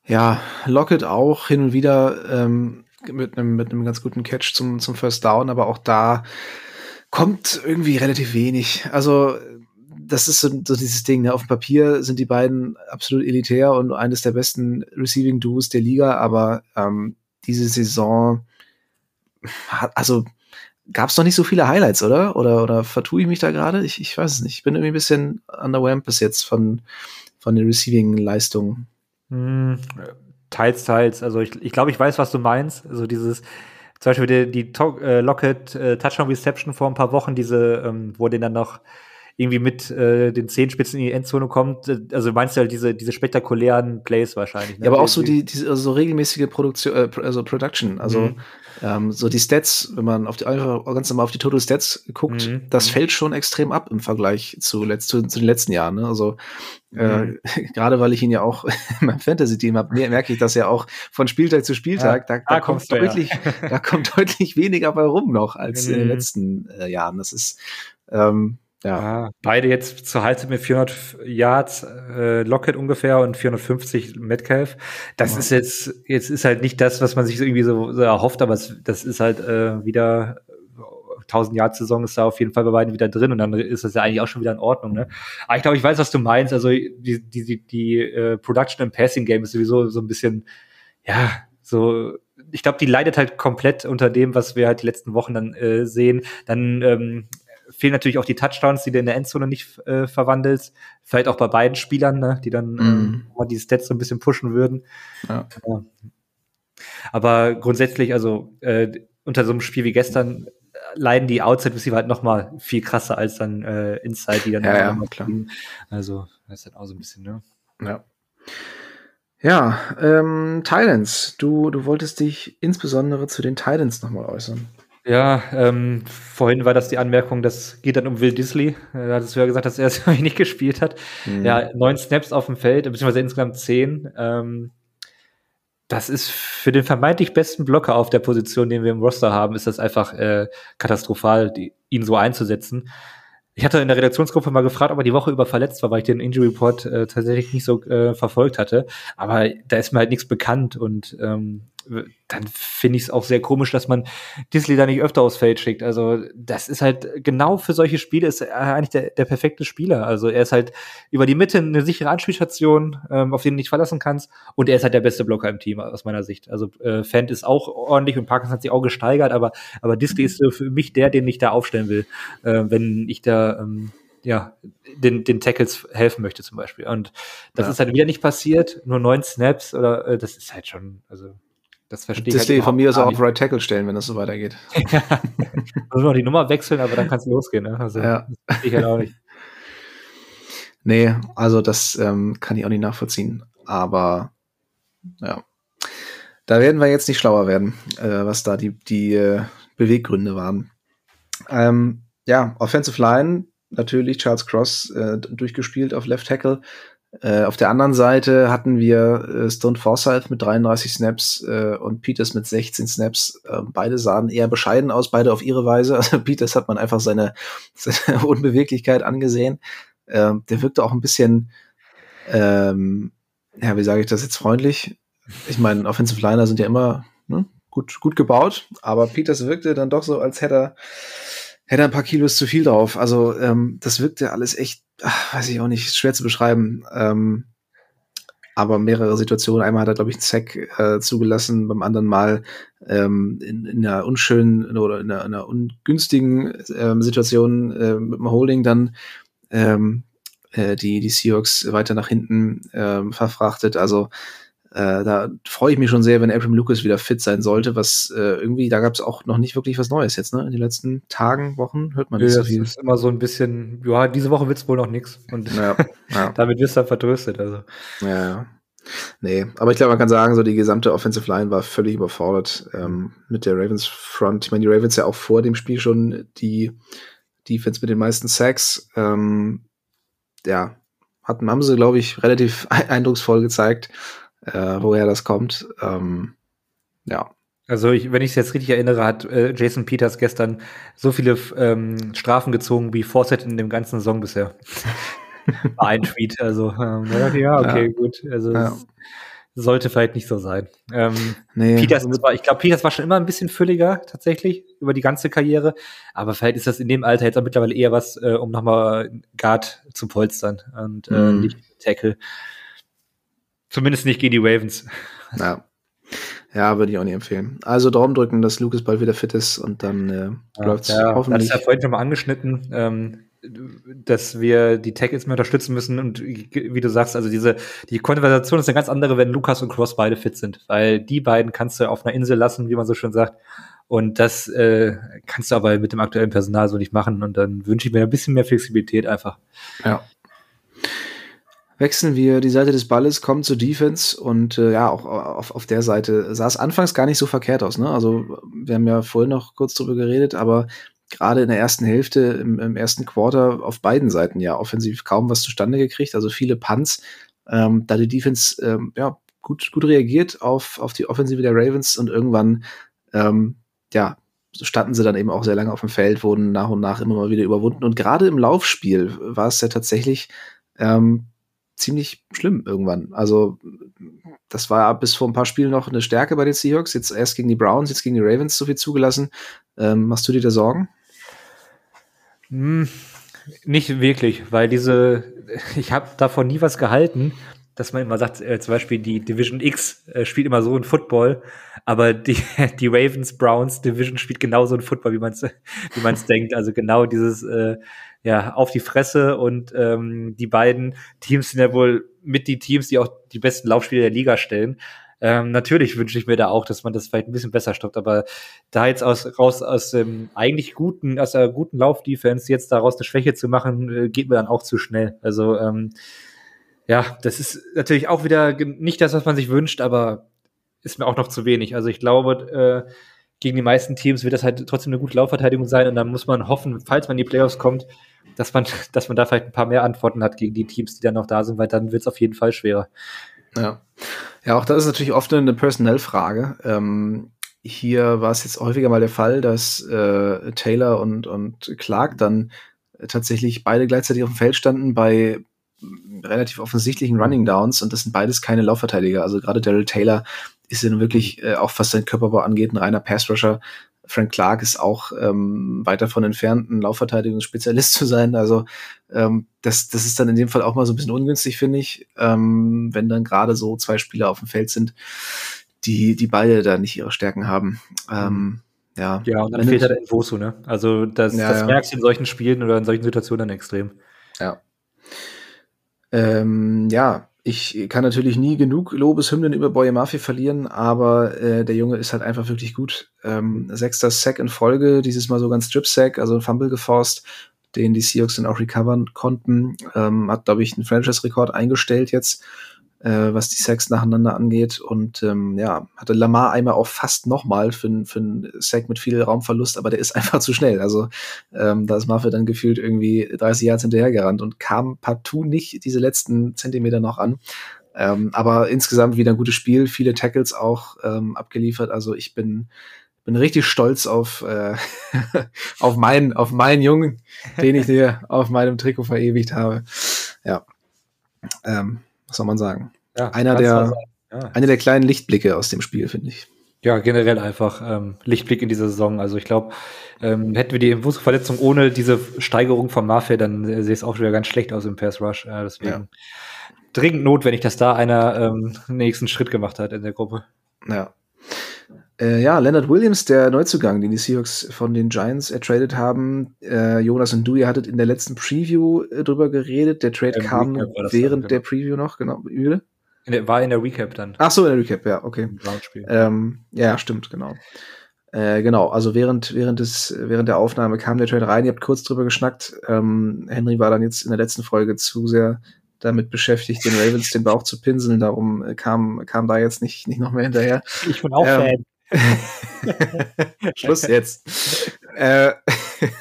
ja Lockett auch hin und wieder ähm, mit einem mit einem ganz guten Catch zum, zum First Down, aber auch da kommt irgendwie relativ wenig. Also das ist so, so dieses Ding, ne? auf dem Papier sind die beiden absolut elitär und eines der besten Receiving Duos der Liga, aber ähm, diese Saison hat, also gab es noch nicht so viele Highlights, oder? Oder, oder vertue ich mich da gerade? Ich, ich weiß es nicht. Ich bin irgendwie ein bisschen underwhelmed bis jetzt von, von den Receiving-Leistungen. Hm, teils, teils. Also ich, ich glaube, ich weiß, was du meinst. Also dieses, zum Beispiel die, die äh, Locket äh, Touchdown Reception vor ein paar Wochen, diese, ähm, wo den dann noch irgendwie mit äh, den Zehenspitzen in die Endzone kommt. Also meinst du halt diese, diese spektakulären Plays wahrscheinlich. Ne? Ja, aber auch so die, die also so regelmäßige Produktion, äh, also Production. Also mhm. ähm, so die Stats, wenn man auf die einfach ganz normal auf die Total Stats guckt, mhm. das mhm. fällt schon extrem ab im Vergleich zu, letzt, zu, zu den letzten Jahren. Ne? Also äh, mhm. <laughs> gerade weil ich ihn ja auch <laughs> in meinem Fantasy-Team habe, merke ich das ja auch von Spieltag zu Spieltag. Ja, da, da, kommt deutlich, ja. da kommt <laughs> deutlich weniger bei rum noch als in den mhm. letzten äh, Jahren. Das ist ähm, ja. ja. beide jetzt zur Halbzeit mit 400 Yards äh, Lockett ungefähr und 450 Metcalf. Das ja. ist jetzt jetzt ist halt nicht das, was man sich irgendwie so, so erhofft, aber es, das ist halt äh, wieder 1000 Yard Saison ist da auf jeden Fall bei beiden wieder drin und dann ist das ja eigentlich auch schon wieder in Ordnung. Ne? Aber ich glaube, ich weiß, was du meinst. Also die die die, die äh, Production im Passing Game ist sowieso so ein bisschen ja so ich glaube, die leidet halt komplett unter dem, was wir halt die letzten Wochen dann äh, sehen. Dann ähm, fehlen natürlich auch die Touchdowns, die du in der Endzone nicht äh, verwandelst. Vielleicht auch bei beiden Spielern, ne, die dann mm. ähm, die Stats so ein bisschen pushen würden. Ja. ja. Aber grundsätzlich, also äh, unter so einem Spiel wie gestern äh, leiden die Outside Receiver halt noch mal viel krasser als dann äh, Inside, die dann ja, ja, klar. Kriegen. Also das ist halt auch so ein bisschen, ne? Ja. Ja, ähm, Titans, du, du wolltest dich insbesondere zu den Titans nochmal äußern. Ja, ähm, vorhin war das die Anmerkung, das geht dann um Will Disley. Da hattest du ja gesagt, dass er <laughs> es nicht gespielt hat. Mhm. Ja, neun Snaps auf dem Feld, beziehungsweise insgesamt zehn. Ähm, das ist für den vermeintlich besten Blocker auf der Position, den wir im Roster haben, ist das einfach äh, katastrophal, die, ihn so einzusetzen. Ich hatte in der Redaktionsgruppe mal gefragt, ob er die Woche über verletzt war, weil ich den Injury Report äh, tatsächlich nicht so äh, verfolgt hatte. Aber da ist mir halt nichts bekannt und ähm, dann finde ich es auch sehr komisch, dass man Disley da nicht öfter aufs Feld schickt. Also das ist halt genau für solche Spiele ist er eigentlich der, der perfekte Spieler. Also er ist halt über die Mitte eine sichere Anspielstation, ähm, auf den du nicht verlassen kannst. Und er ist halt der beste Blocker im Team aus meiner Sicht. Also äh, Fant ist auch ordentlich und Parkinson hat sich auch gesteigert, aber aber Disley ist so für mich der, den ich da aufstellen will, äh, wenn ich da ähm, ja, den, den Tackles helfen möchte zum Beispiel. Und das ja. ist halt wieder nicht passiert, nur neun Snaps oder äh, das ist halt schon, also das verstehe ich. halt von mir aus auch auf Right Tackle stellen, wenn das so weitergeht. <laughs> ja. Muss noch die Nummer wechseln, aber dann kann es losgehen. Ne? Also, ja. das ich halt auch nicht. <laughs> Nee, also das ähm, kann ich auch nicht nachvollziehen. Aber ja, da werden wir jetzt nicht schlauer werden, äh, was da die, die äh, Beweggründe waren. Ähm, ja, Offensive Line, natürlich Charles Cross äh, durchgespielt auf Left Tackle. Äh, auf der anderen Seite hatten wir äh, Stone Forsyth mit 33 Snaps äh, und Peters mit 16 Snaps. Äh, beide sahen eher bescheiden aus, beide auf ihre Weise. <laughs> Also Peters hat man einfach seine, <laughs> seine Unbeweglichkeit angesehen. Ähm, der wirkte auch ein bisschen, ähm, ja, wie sage ich das jetzt freundlich? Ich meine, Offensive Liner sind ja immer ne, gut, gut gebaut, aber Peters wirkte dann doch so, als hätte er, hätte er ein paar Kilos zu viel drauf. Also ähm, das wirkte alles echt ach, weiß ich auch nicht, schwer zu beschreiben. Ähm, aber mehrere Situationen. Einmal hat er, glaube ich, einen Sack äh, zugelassen, beim anderen Mal ähm, in, in einer unschönen oder in einer, in einer ungünstigen ähm, Situation äh, mit dem Holding dann ähm, äh, die, die Seahawks weiter nach hinten ähm, verfrachtet. Also äh, da freue ich mich schon sehr, wenn Abram Lucas wieder fit sein sollte, was äh, irgendwie, da gab es auch noch nicht wirklich was Neues jetzt, ne? In den letzten Tagen, Wochen hört man ja, nicht so das viel. ist immer so ein bisschen, ja, diese Woche wird's wohl noch nix. Und Ja, ja. <laughs> damit wirst du dann vertröstet. Also. Ja, ja. Nee, aber ich glaube, man kann sagen, so die gesamte Offensive Line war völlig überfordert ähm, mit der Ravens Front. Ich meine, die Ravens ja auch vor dem Spiel schon die Defense mit den meisten Sacks. Ähm, ja, hatten, haben sie, glaube ich, relativ <laughs> eindrucksvoll gezeigt, äh, woher das kommt. Ähm, ja, Also ich, wenn ich es jetzt richtig erinnere, hat äh, Jason Peters gestern so viele ähm, Strafen gezogen wie Fawcett in dem ganzen Song bisher. <laughs> War ein Tweet, also ähm, ja, okay, Ja. gut. Also Ja. es sollte vielleicht nicht so sein. Ähm, nee, Peters war, ich glaube, Peters war schon immer ein bisschen fülliger tatsächlich über die ganze Karriere, aber vielleicht ist das in dem Alter jetzt auch mittlerweile eher was, äh, um nochmal Guard zu polstern und äh, Mhm. nicht Tackle. Zumindest nicht gegen die Ravens. ja. ja, würde ich auch nicht empfehlen. Also Daumen drücken, dass Lucas bald wieder fit ist und dann äh, läuft's ja, hoffentlich. Das ist ja vorhin schon mal angeschnitten, ähm, dass wir die Tackles mehr unterstützen müssen und wie du sagst, also diese die Konversation ist eine ganz andere, wenn Lukas und Cross beide fit sind, weil die beiden kannst du auf einer Insel lassen, wie man so schön sagt. Und das äh, kannst du aber mit dem aktuellen Personal so nicht machen. Und dann wünsche ich mir ein bisschen mehr Flexibilität einfach. Ja. Wechseln wir die Seite des Balles, kommen zur Defense und äh, ja, auch auf, auf der Seite sah es anfangs gar nicht so verkehrt aus. Ne? Also wir haben ja vorhin noch kurz drüber geredet, aber gerade in der ersten Hälfte, im, im ersten Quarter auf beiden Seiten ja offensiv kaum was zustande gekriegt. Also viele Punts, ähm, da die Defense ähm, ja gut, gut reagiert auf, auf die Offensive der Ravens und irgendwann ähm, ja standen sie dann eben auch sehr lange auf dem Feld, wurden nach und nach immer mal wieder überwunden. Und gerade im Laufspiel war es ja tatsächlich ähm, ziemlich schlimm irgendwann. Also das war bis vor ein paar Spielen noch eine Stärke bei den Seahawks. Jetzt erst gegen die Browns, jetzt gegen die Ravens so viel zugelassen. Ähm, machst du dir da Sorgen? Hm, nicht wirklich, weil diese, ich habe davon nie was gehalten, dass man immer sagt, äh, zum Beispiel die Division X äh, spielt immer so ein Football, aber die, <laughs> die Ravens Browns Division spielt genauso ein Football, wie man es wie denkt. Also genau dieses äh, ja auf die Fresse und ähm, die beiden Teams sind ja wohl mit die Teams, die auch die besten Laufspiele der Liga stellen. Ähm, natürlich wünsche ich mir da auch, dass man das vielleicht ein bisschen besser stoppt, aber da jetzt aus, raus aus dem eigentlich guten, aus der guten Laufdefense jetzt daraus eine Schwäche zu machen, äh, geht mir dann auch zu schnell. Also ähm, ja, das ist natürlich auch wieder nicht das, was man sich wünscht, aber ist mir auch noch zu wenig. Also ich glaube, äh, gegen die meisten Teams wird das halt trotzdem eine gute Laufverteidigung sein und dann muss man hoffen, falls man in die Playoffs kommt, dass man, <laughs> dass man da vielleicht ein paar mehr Antworten hat gegen die Teams, die dann noch da sind, weil dann wird es auf jeden Fall schwerer. Ja. Ja, auch das ist natürlich oft eine Personellfrage. Ähm, hier war es jetzt häufiger mal der Fall, dass äh, Taylor und, und Clark dann tatsächlich beide gleichzeitig auf dem Feld standen bei relativ offensichtlichen Running Downs und das sind beides keine Laufverteidiger. Also gerade Daryl Taylor ist ja nun wirklich, äh, auch was sein Körperbau angeht, ein reiner Pass-Rusher. Frank Clark ist auch ähm, weit davon entfernt, ein Laufverteidigungsspezialist <laughs> zu sein. Also ähm, das, das ist dann in dem Fall auch mal so ein bisschen ungünstig, finde ich, ähm, wenn dann gerade so zwei Spieler auf dem Feld sind, die, die beide da nicht ihre Stärken haben. Ähm, ja. Ja, und dann Wenn fehlt halt Invosu, ne? Also das, Ja, das ja. merkst du in solchen Spielen oder in solchen Situationen dann extrem. Ja. Ähm, ja, ich kann natürlich nie genug Lobeshymnen über Boye Murphy verlieren, aber äh, der Junge ist halt einfach wirklich gut. Ähm, sechster Sack in Folge, dieses Mal sogar ein Strip-Sack, also ein Fumble geforst, den die Seahawks dann auch recovern konnten. Ähm, hat, glaube ich, einen Franchise-Rekord eingestellt jetzt, äh, was die Sacks nacheinander angeht. Und ähm, ja, hatte Lamar einmal auch fast nochmal für, für einen Sack mit viel Raumverlust, aber der ist <laughs> einfach zu schnell. Also ähm, da ist Murphy dann gefühlt irgendwie 30 Yards hinterhergerannt und kam partout nicht diese letzten Zentimeter noch an. Ähm, aber insgesamt wieder ein gutes Spiel, viele Tackles auch ähm, abgeliefert. Also ich bin bin richtig stolz auf äh, <laughs> auf meinen auf meinen Jungen, den ich <laughs> dir auf meinem Trikot verewigt habe. Ja, ähm, was soll man sagen? Ja, Einer der-. Ja. Eine der kleinen Lichtblicke aus dem Spiel, finde ich. ja, generell einfach ähm, Lichtblick in dieser Saison. Also ich glaube, ähm, hätten wir die Muskelverletzung ohne diese Steigerung von Mafia, dann äh, sähe es auch wieder ganz schlecht aus im Pass Rush. Äh, deswegen ja. dringend notwendig, dass da einer ähm, nächsten Schritt gemacht hat in der Gruppe. Ja. Äh, ja, Leonard Williams, der Neuzugang, den die Seahawks von den Giants ertradet haben. Äh, Jonas und du, ihr hattet in der letzten Preview äh, drüber geredet. Der Trade kam während dann, genau. der Preview noch, genau. Wie in der, war in der Recap dann. Ach so, in der Recap, ja, okay. Ähm, ja, stimmt, genau. Äh, genau, also während, während, des, während der Aufnahme kam der Trade rein, ihr habt kurz drüber geschnackt. Ähm, Henry war dann jetzt in der letzten Folge zu sehr damit beschäftigt, den Ravens den Bauch zu pinseln, darum äh, kam, kam da jetzt nicht, nicht noch mehr hinterher. Ich bin auch ähm, Fan. <laughs> Schluss jetzt. äh,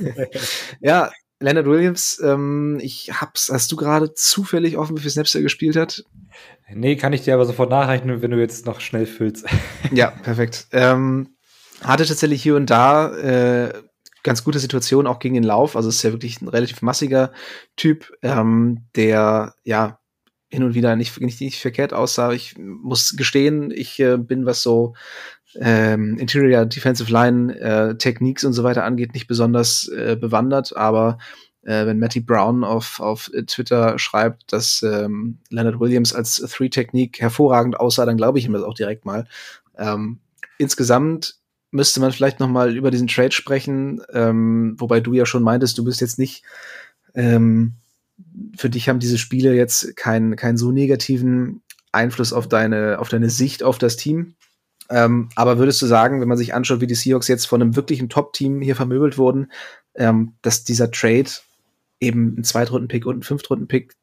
<laughs> ja, Leonard Williams, ähm, ich hab's, hast du gerade zufällig offen, wie viel Snaps er gespielt hat? Nee, kann ich dir aber sofort nachrechnen, wenn du jetzt noch schnell füllst. <laughs> ja, perfekt. Ähm, hatte tatsächlich hier und da äh, ganz gute Situation auch gegen den Lauf. Also ist ja wirklich ein relativ massiger Typ, ähm, der ja hin und wieder nicht, nicht, nicht verkehrt aussah. Ich muss gestehen, ich äh, bin, was so ähm, Interior Defensive Line äh, Techniques und so weiter angeht, nicht besonders äh, bewandert, aber äh, wenn Matty Brown auf, auf Twitter schreibt, dass ähm, Leonard Williams als Three-Technique hervorragend aussah, dann glaube ich ihm das auch direkt mal. Ähm, insgesamt müsste man vielleicht noch mal über diesen Trade sprechen, ähm, wobei du ja schon meintest, du bist jetzt nicht ähm, für dich haben diese Spiele jetzt keinen keinen so negativen Einfluss auf deine auf deine Sicht auf das Team. Ähm, aber würdest du sagen, wenn man sich anschaut, wie die Seahawks jetzt von einem wirklichen Top-Team hier vermöbelt wurden, ähm, dass dieser Trade eben einen Zweitrunden-Pick und einen Fünftrunden-Pick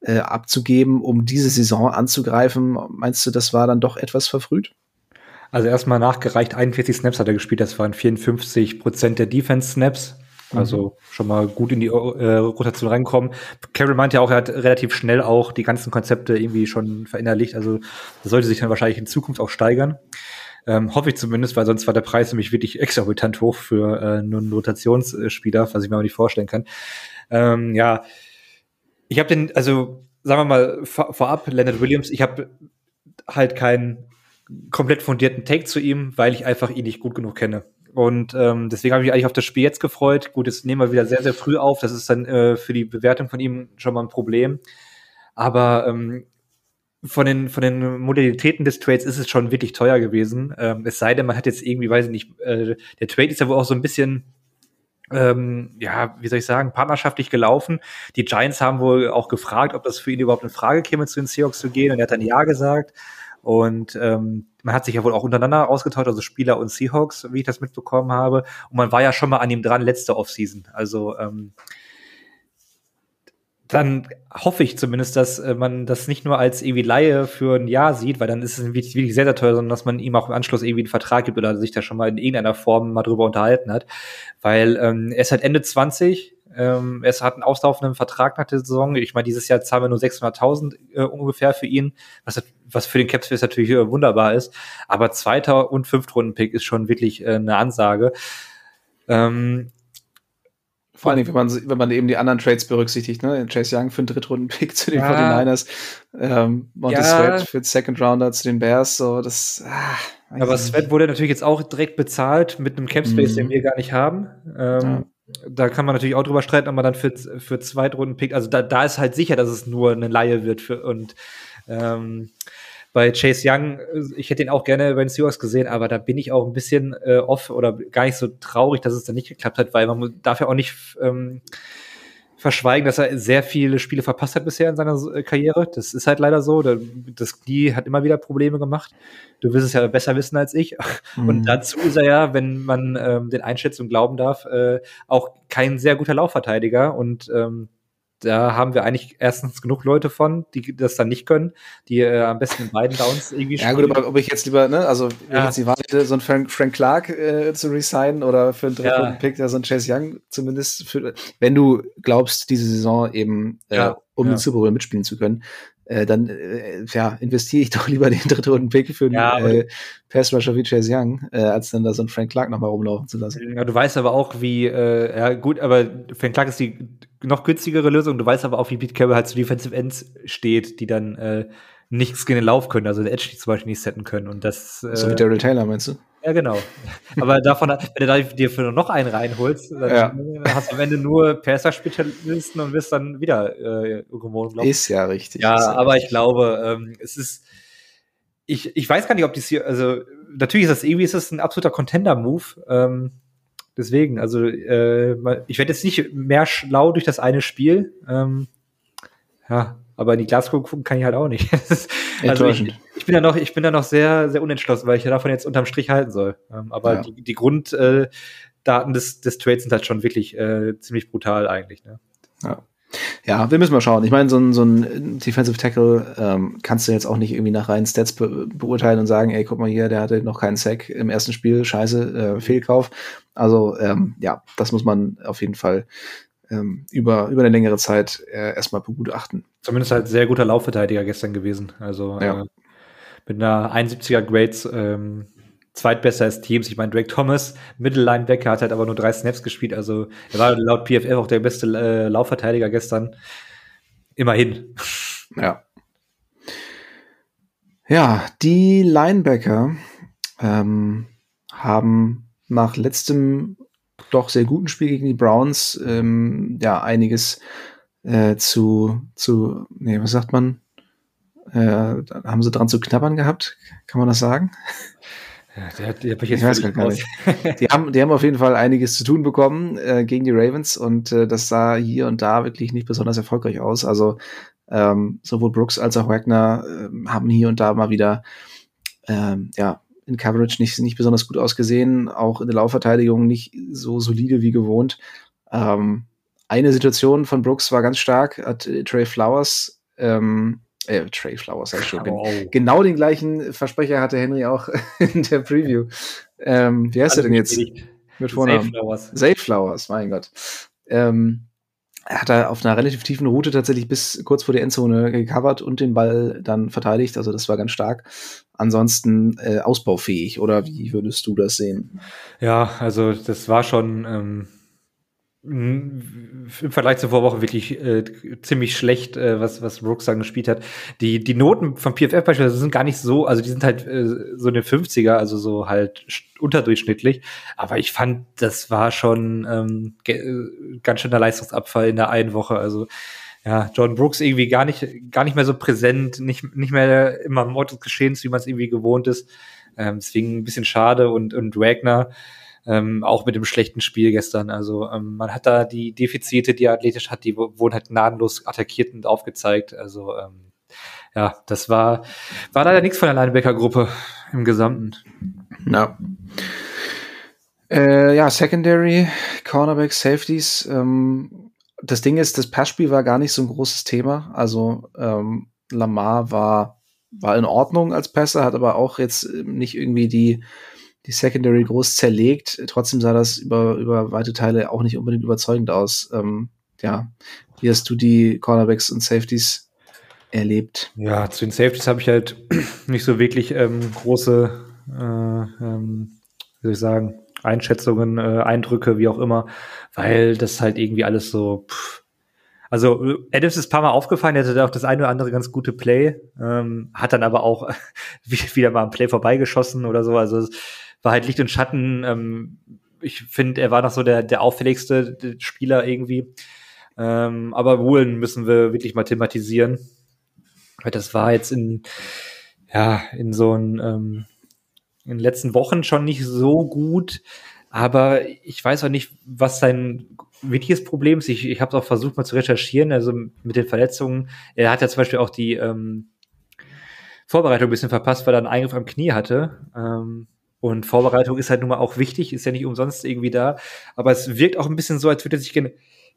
äh, abzugeben, um diese Saison anzugreifen, meinst du, das war dann doch etwas verfrüht? Also erstmal nachgereicht, 41 Snaps hat er gespielt, das waren 54 Prozent der Defense-Snaps. Also mhm. schon mal gut in die äh, Rotation reinkommen. Carol meinte ja auch, er hat relativ schnell auch die ganzen Konzepte irgendwie schon verinnerlicht. Also das sollte sich dann wahrscheinlich in Zukunft auch steigern. Ähm, hoffe ich zumindest, weil sonst war der Preis nämlich wirklich exorbitant hoch für äh, einen Rotationsspieler, was ich mir aber nicht vorstellen kann. Ähm, ja, ich habe den, also sagen wir mal vor, vorab, Leonard Williams, ich habe halt keinen komplett fundierten Take zu ihm, weil ich einfach ihn nicht gut genug kenne. Und ähm, deswegen habe ich mich eigentlich auf das Spiel jetzt gefreut. Gut, jetzt nehmen wir wieder sehr, sehr früh auf. Das ist dann äh, für die Bewertung von ihm schon mal ein Problem. Aber ähm, von den, von den Modalitäten des Trades ist es schon wirklich teuer gewesen. Ähm, es sei denn, man hat jetzt irgendwie, weiß ich nicht, äh, der Trade ist ja wohl auch so ein bisschen ähm, ja, wie soll ich sagen, partnerschaftlich gelaufen. Die Giants haben wohl auch gefragt, ob das für ihn überhaupt in Frage käme, zu den Seahawks zu gehen. Und er hat dann Ja gesagt. Und ähm, man hat sich ja wohl auch untereinander ausgetauscht, also Spieler und Seahawks, wie ich das mitbekommen habe. Und man war ja schon mal an ihm dran letzte Offseason. Also ähm, dann hoffe ich zumindest, dass äh, man das nicht nur als irgendwie Laie für ein Jahr sieht, weil dann ist es wirklich, sehr, sehr teuer, sondern dass man ihm auch im Anschluss irgendwie einen Vertrag gibt oder sich da schon mal in irgendeiner Form mal drüber unterhalten hat. Weil ähm, er ist halt Ende 20, ähm, er hat einen auslaufenden Vertrag nach der Saison. Ich meine, dieses Jahr zahlen wir nur 600.000 äh, ungefähr für ihn, was, was für den Capspace natürlich äh, wunderbar ist. Aber zweiter und Fünftrunden-Pick ist schon wirklich äh, eine Ansage. Ähm, vor allem, wenn man, wenn man eben die anderen Trades berücksichtigt, ne? Chase Young für einen Drittrunden-Pick zu den ja. 49ers, ähm, Montez ja. Sweat für den Second Rounder zu den Bears, so, das, ah, Aber Sweat wurde natürlich jetzt auch direkt bezahlt mit einem Capspace, mhm. den wir gar nicht haben. Ähm, ja. Da kann man natürlich auch drüber streiten, ob man dann für, für Zweitrunden-Pick, also da, da ist halt sicher, dass es nur eine Laie wird für, und, ähm, bei Chase Young, äh, ich hätte ihn auch gerne bei den Seahawks gesehen, aber da bin ich auch ein bisschen äh, off oder gar nicht so traurig, dass es dann nicht geklappt hat, weil man darf ja auch nicht ähm, verschweigen, dass er sehr viele Spiele verpasst hat bisher in seiner äh, Karriere. Das ist halt leider so. Das Knie hat immer wieder Probleme gemacht. Du wirst es ja besser wissen als ich. <laughs> Mhm. Und dazu ist er ja, wenn man ähm, den Einschätzungen glauben darf, äh, auch kein sehr guter Laufverteidiger. Und ähm, da haben wir eigentlich erstens genug Leute von, die das dann nicht können, die äh, am besten in beiden Downs irgendwie Ja gut, aber ob ich jetzt lieber, ne, also wenn ja. jetzt die Wahl hätte, so einen Frank, Frank Clark äh, zu resignen oder für einen dritten ja. Pick, ja, so einen Chase Young zumindest, für, wenn du glaubst, diese Saison eben äh, um ja. den Super Bowl mitspielen zu können, äh, dann äh, ja, investiere ich <laughs> doch lieber den dritten Runden Pick für ja, äh, Pass Rusher wie Chase Young, äh, als dann da so einen Frank Clark nochmal rumlaufen zu lassen. Ja, du weißt aber auch, wie, äh, ja gut, aber Frank Clark ist die noch günstigere Lösung. Du weißt aber auch, wie Pete Carroll halt zu Defensive Ends steht, die dann äh, nichts gegen den Lauf können, also der Edge zum Beispiel nicht setten können. Und das, äh, so wie Daryl Taylor, meinst du? Ja, genau. Aber davon, wenn du dir für noch einen reinholst, dann ja. hast du am Ende nur Perser-Spezialisten und wirst dann wieder äh, irgendwo Ist ja richtig. Ja, aber richtig. ich glaube, ähm, es ist, ich, ich weiß gar nicht, ob dies hier, also natürlich ist das irgendwie ist das ein absoluter Contender-Move. Ähm, deswegen, also äh, ich werde jetzt nicht mehr schlau durch das eine Spiel. Ähm, ja, aber in die Glasgow gucken kann ich halt auch nicht. <laughs> also ich, ich, bin da noch, ich bin da noch sehr, sehr unentschlossen, weil ich ja davon jetzt unterm Strich halten soll. Ähm, aber ja. die, die Grunddaten äh, des, des Trades sind halt schon wirklich äh, ziemlich brutal eigentlich. Ne? Ja. Ja, wir müssen mal schauen. Ich meine, so ein, so ein Defensive Tackle ähm, kannst du jetzt auch nicht irgendwie nach reinen Stats be beurteilen und sagen, ey, guck mal hier, der hatte noch keinen Sack im ersten Spiel, scheiße, äh, Fehlkauf. Also ähm, ja, das muss man auf jeden Fall ähm, über, über eine längere Zeit äh, erstmal begutachten. Zumindest halt sehr guter Laufverteidiger gestern gewesen. Also ja. Mit einer 71er Grades ähm, des Teams. Ich meine, Drake Thomas, Mittellinebacker, hat halt aber nur drei Snaps gespielt. Also er war laut PFF auch der beste äh, Laufverteidiger gestern. Immerhin. <laughs> Ja. Ja, die Linebacker ähm, haben nach letztem doch sehr guten Spiel gegen die Browns ähm, ja einiges äh, zu, zu, nee, was sagt man? Äh, haben sie dran zu knabbern gehabt? Kann man das sagen? Ja, der, der ich, ich weiß gar nicht. die, haben, die haben auf jeden Fall einiges zu tun bekommen äh, gegen die Ravens und äh, das sah hier und da wirklich nicht besonders erfolgreich aus. Also ähm, sowohl Brooks als auch Wagner äh, haben hier und da mal wieder ähm, ja, in Coverage nicht, nicht besonders gut ausgesehen, auch in der Laufverteidigung nicht so solide wie gewohnt. Ähm, eine Situation von Brooks war ganz stark, hat äh, Trey Flowers ähm, äh, Trey Flowers, sag ich schon. Oh. Genau den gleichen Versprecher hatte Henry auch <laughs> in der Preview. Ähm, wie heißt er denn jetzt? Mit Vornamen. Safe Flowers. Safe Flowers, mein Gott. Ähm, er hat da auf einer relativ tiefen Route tatsächlich bis kurz vor der Endzone gecovert und den Ball dann verteidigt. Also das war ganz stark. Ansonsten äh, ausbaufähig, oder wie würdest du das sehen? Ja, also das war schon ähm, im Vergleich zur Vorwoche wirklich äh, ziemlich schlecht, äh, was, was Brooks dann gespielt hat. Die, die Noten vom PFF beispielsweise sind gar nicht so, also die sind halt äh, so eine 50er, also so halt unterdurchschnittlich. Aber ich fand, das war schon ähm, äh, ganz schöner Leistungsabfall in der einen Woche. Also ja, John Brooks irgendwie gar nicht, gar nicht mehr so präsent, nicht, nicht mehr immer im Ort des Geschehens, wie man es irgendwie gewohnt ist. Ähm, deswegen ein bisschen schade und, und Wagner, ähm, auch mit dem schlechten Spiel gestern. Also ähm, man hat da die Defizite, die er athletisch hat, die wurden halt gnadenlos attackiert und aufgezeigt. Also ähm, ja, das war, war leider nichts von der Linebacker-Gruppe im Gesamten. Ja. Äh, ja, Secondary, Cornerback, Safeties. Ähm, das Ding ist, das Passspiel war gar nicht so ein großes Thema. Also ähm, Lamar war, war in Ordnung als Passer, hat aber auch jetzt nicht irgendwie die die Secondary groß zerlegt. Trotzdem sah das über, über weite Teile auch nicht unbedingt überzeugend aus. Ähm, ja, wie hast du die Cornerbacks und Safeties erlebt? Ja, zu den Safeties habe ich halt <clears throat> nicht so wirklich ähm, große, äh, ähm, wie soll ich sagen, Einschätzungen, äh, Eindrücke, wie auch immer, weil das halt irgendwie alles so, pff, also Adams ist ein paar Mal aufgefallen, er hatte auch das eine oder andere ganz gute Play, ähm, hat dann aber auch <laughs> wieder mal ein Play vorbeigeschossen oder so. Also war halt Licht und Schatten. Ähm, ich finde, er war noch so der, der auffälligste Spieler irgendwie. Ähm, aber Woolen müssen wir wirklich mal thematisieren. Weil das war jetzt in, ja, in so ein, ähm, in den letzten Wochen schon nicht so gut. Aber ich weiß auch nicht, was sein wirkliches Problem ist. Ich, ich habe es auch versucht mal zu recherchieren, also mit den Verletzungen. Er hat ja zum Beispiel auch die ähm, Vorbereitung ein bisschen verpasst, weil er einen Eingriff am Knie hatte. Ähm, und Vorbereitung ist halt nun mal auch wichtig, ist ja nicht umsonst irgendwie da. Aber es wirkt auch ein bisschen so, als würde er sich gen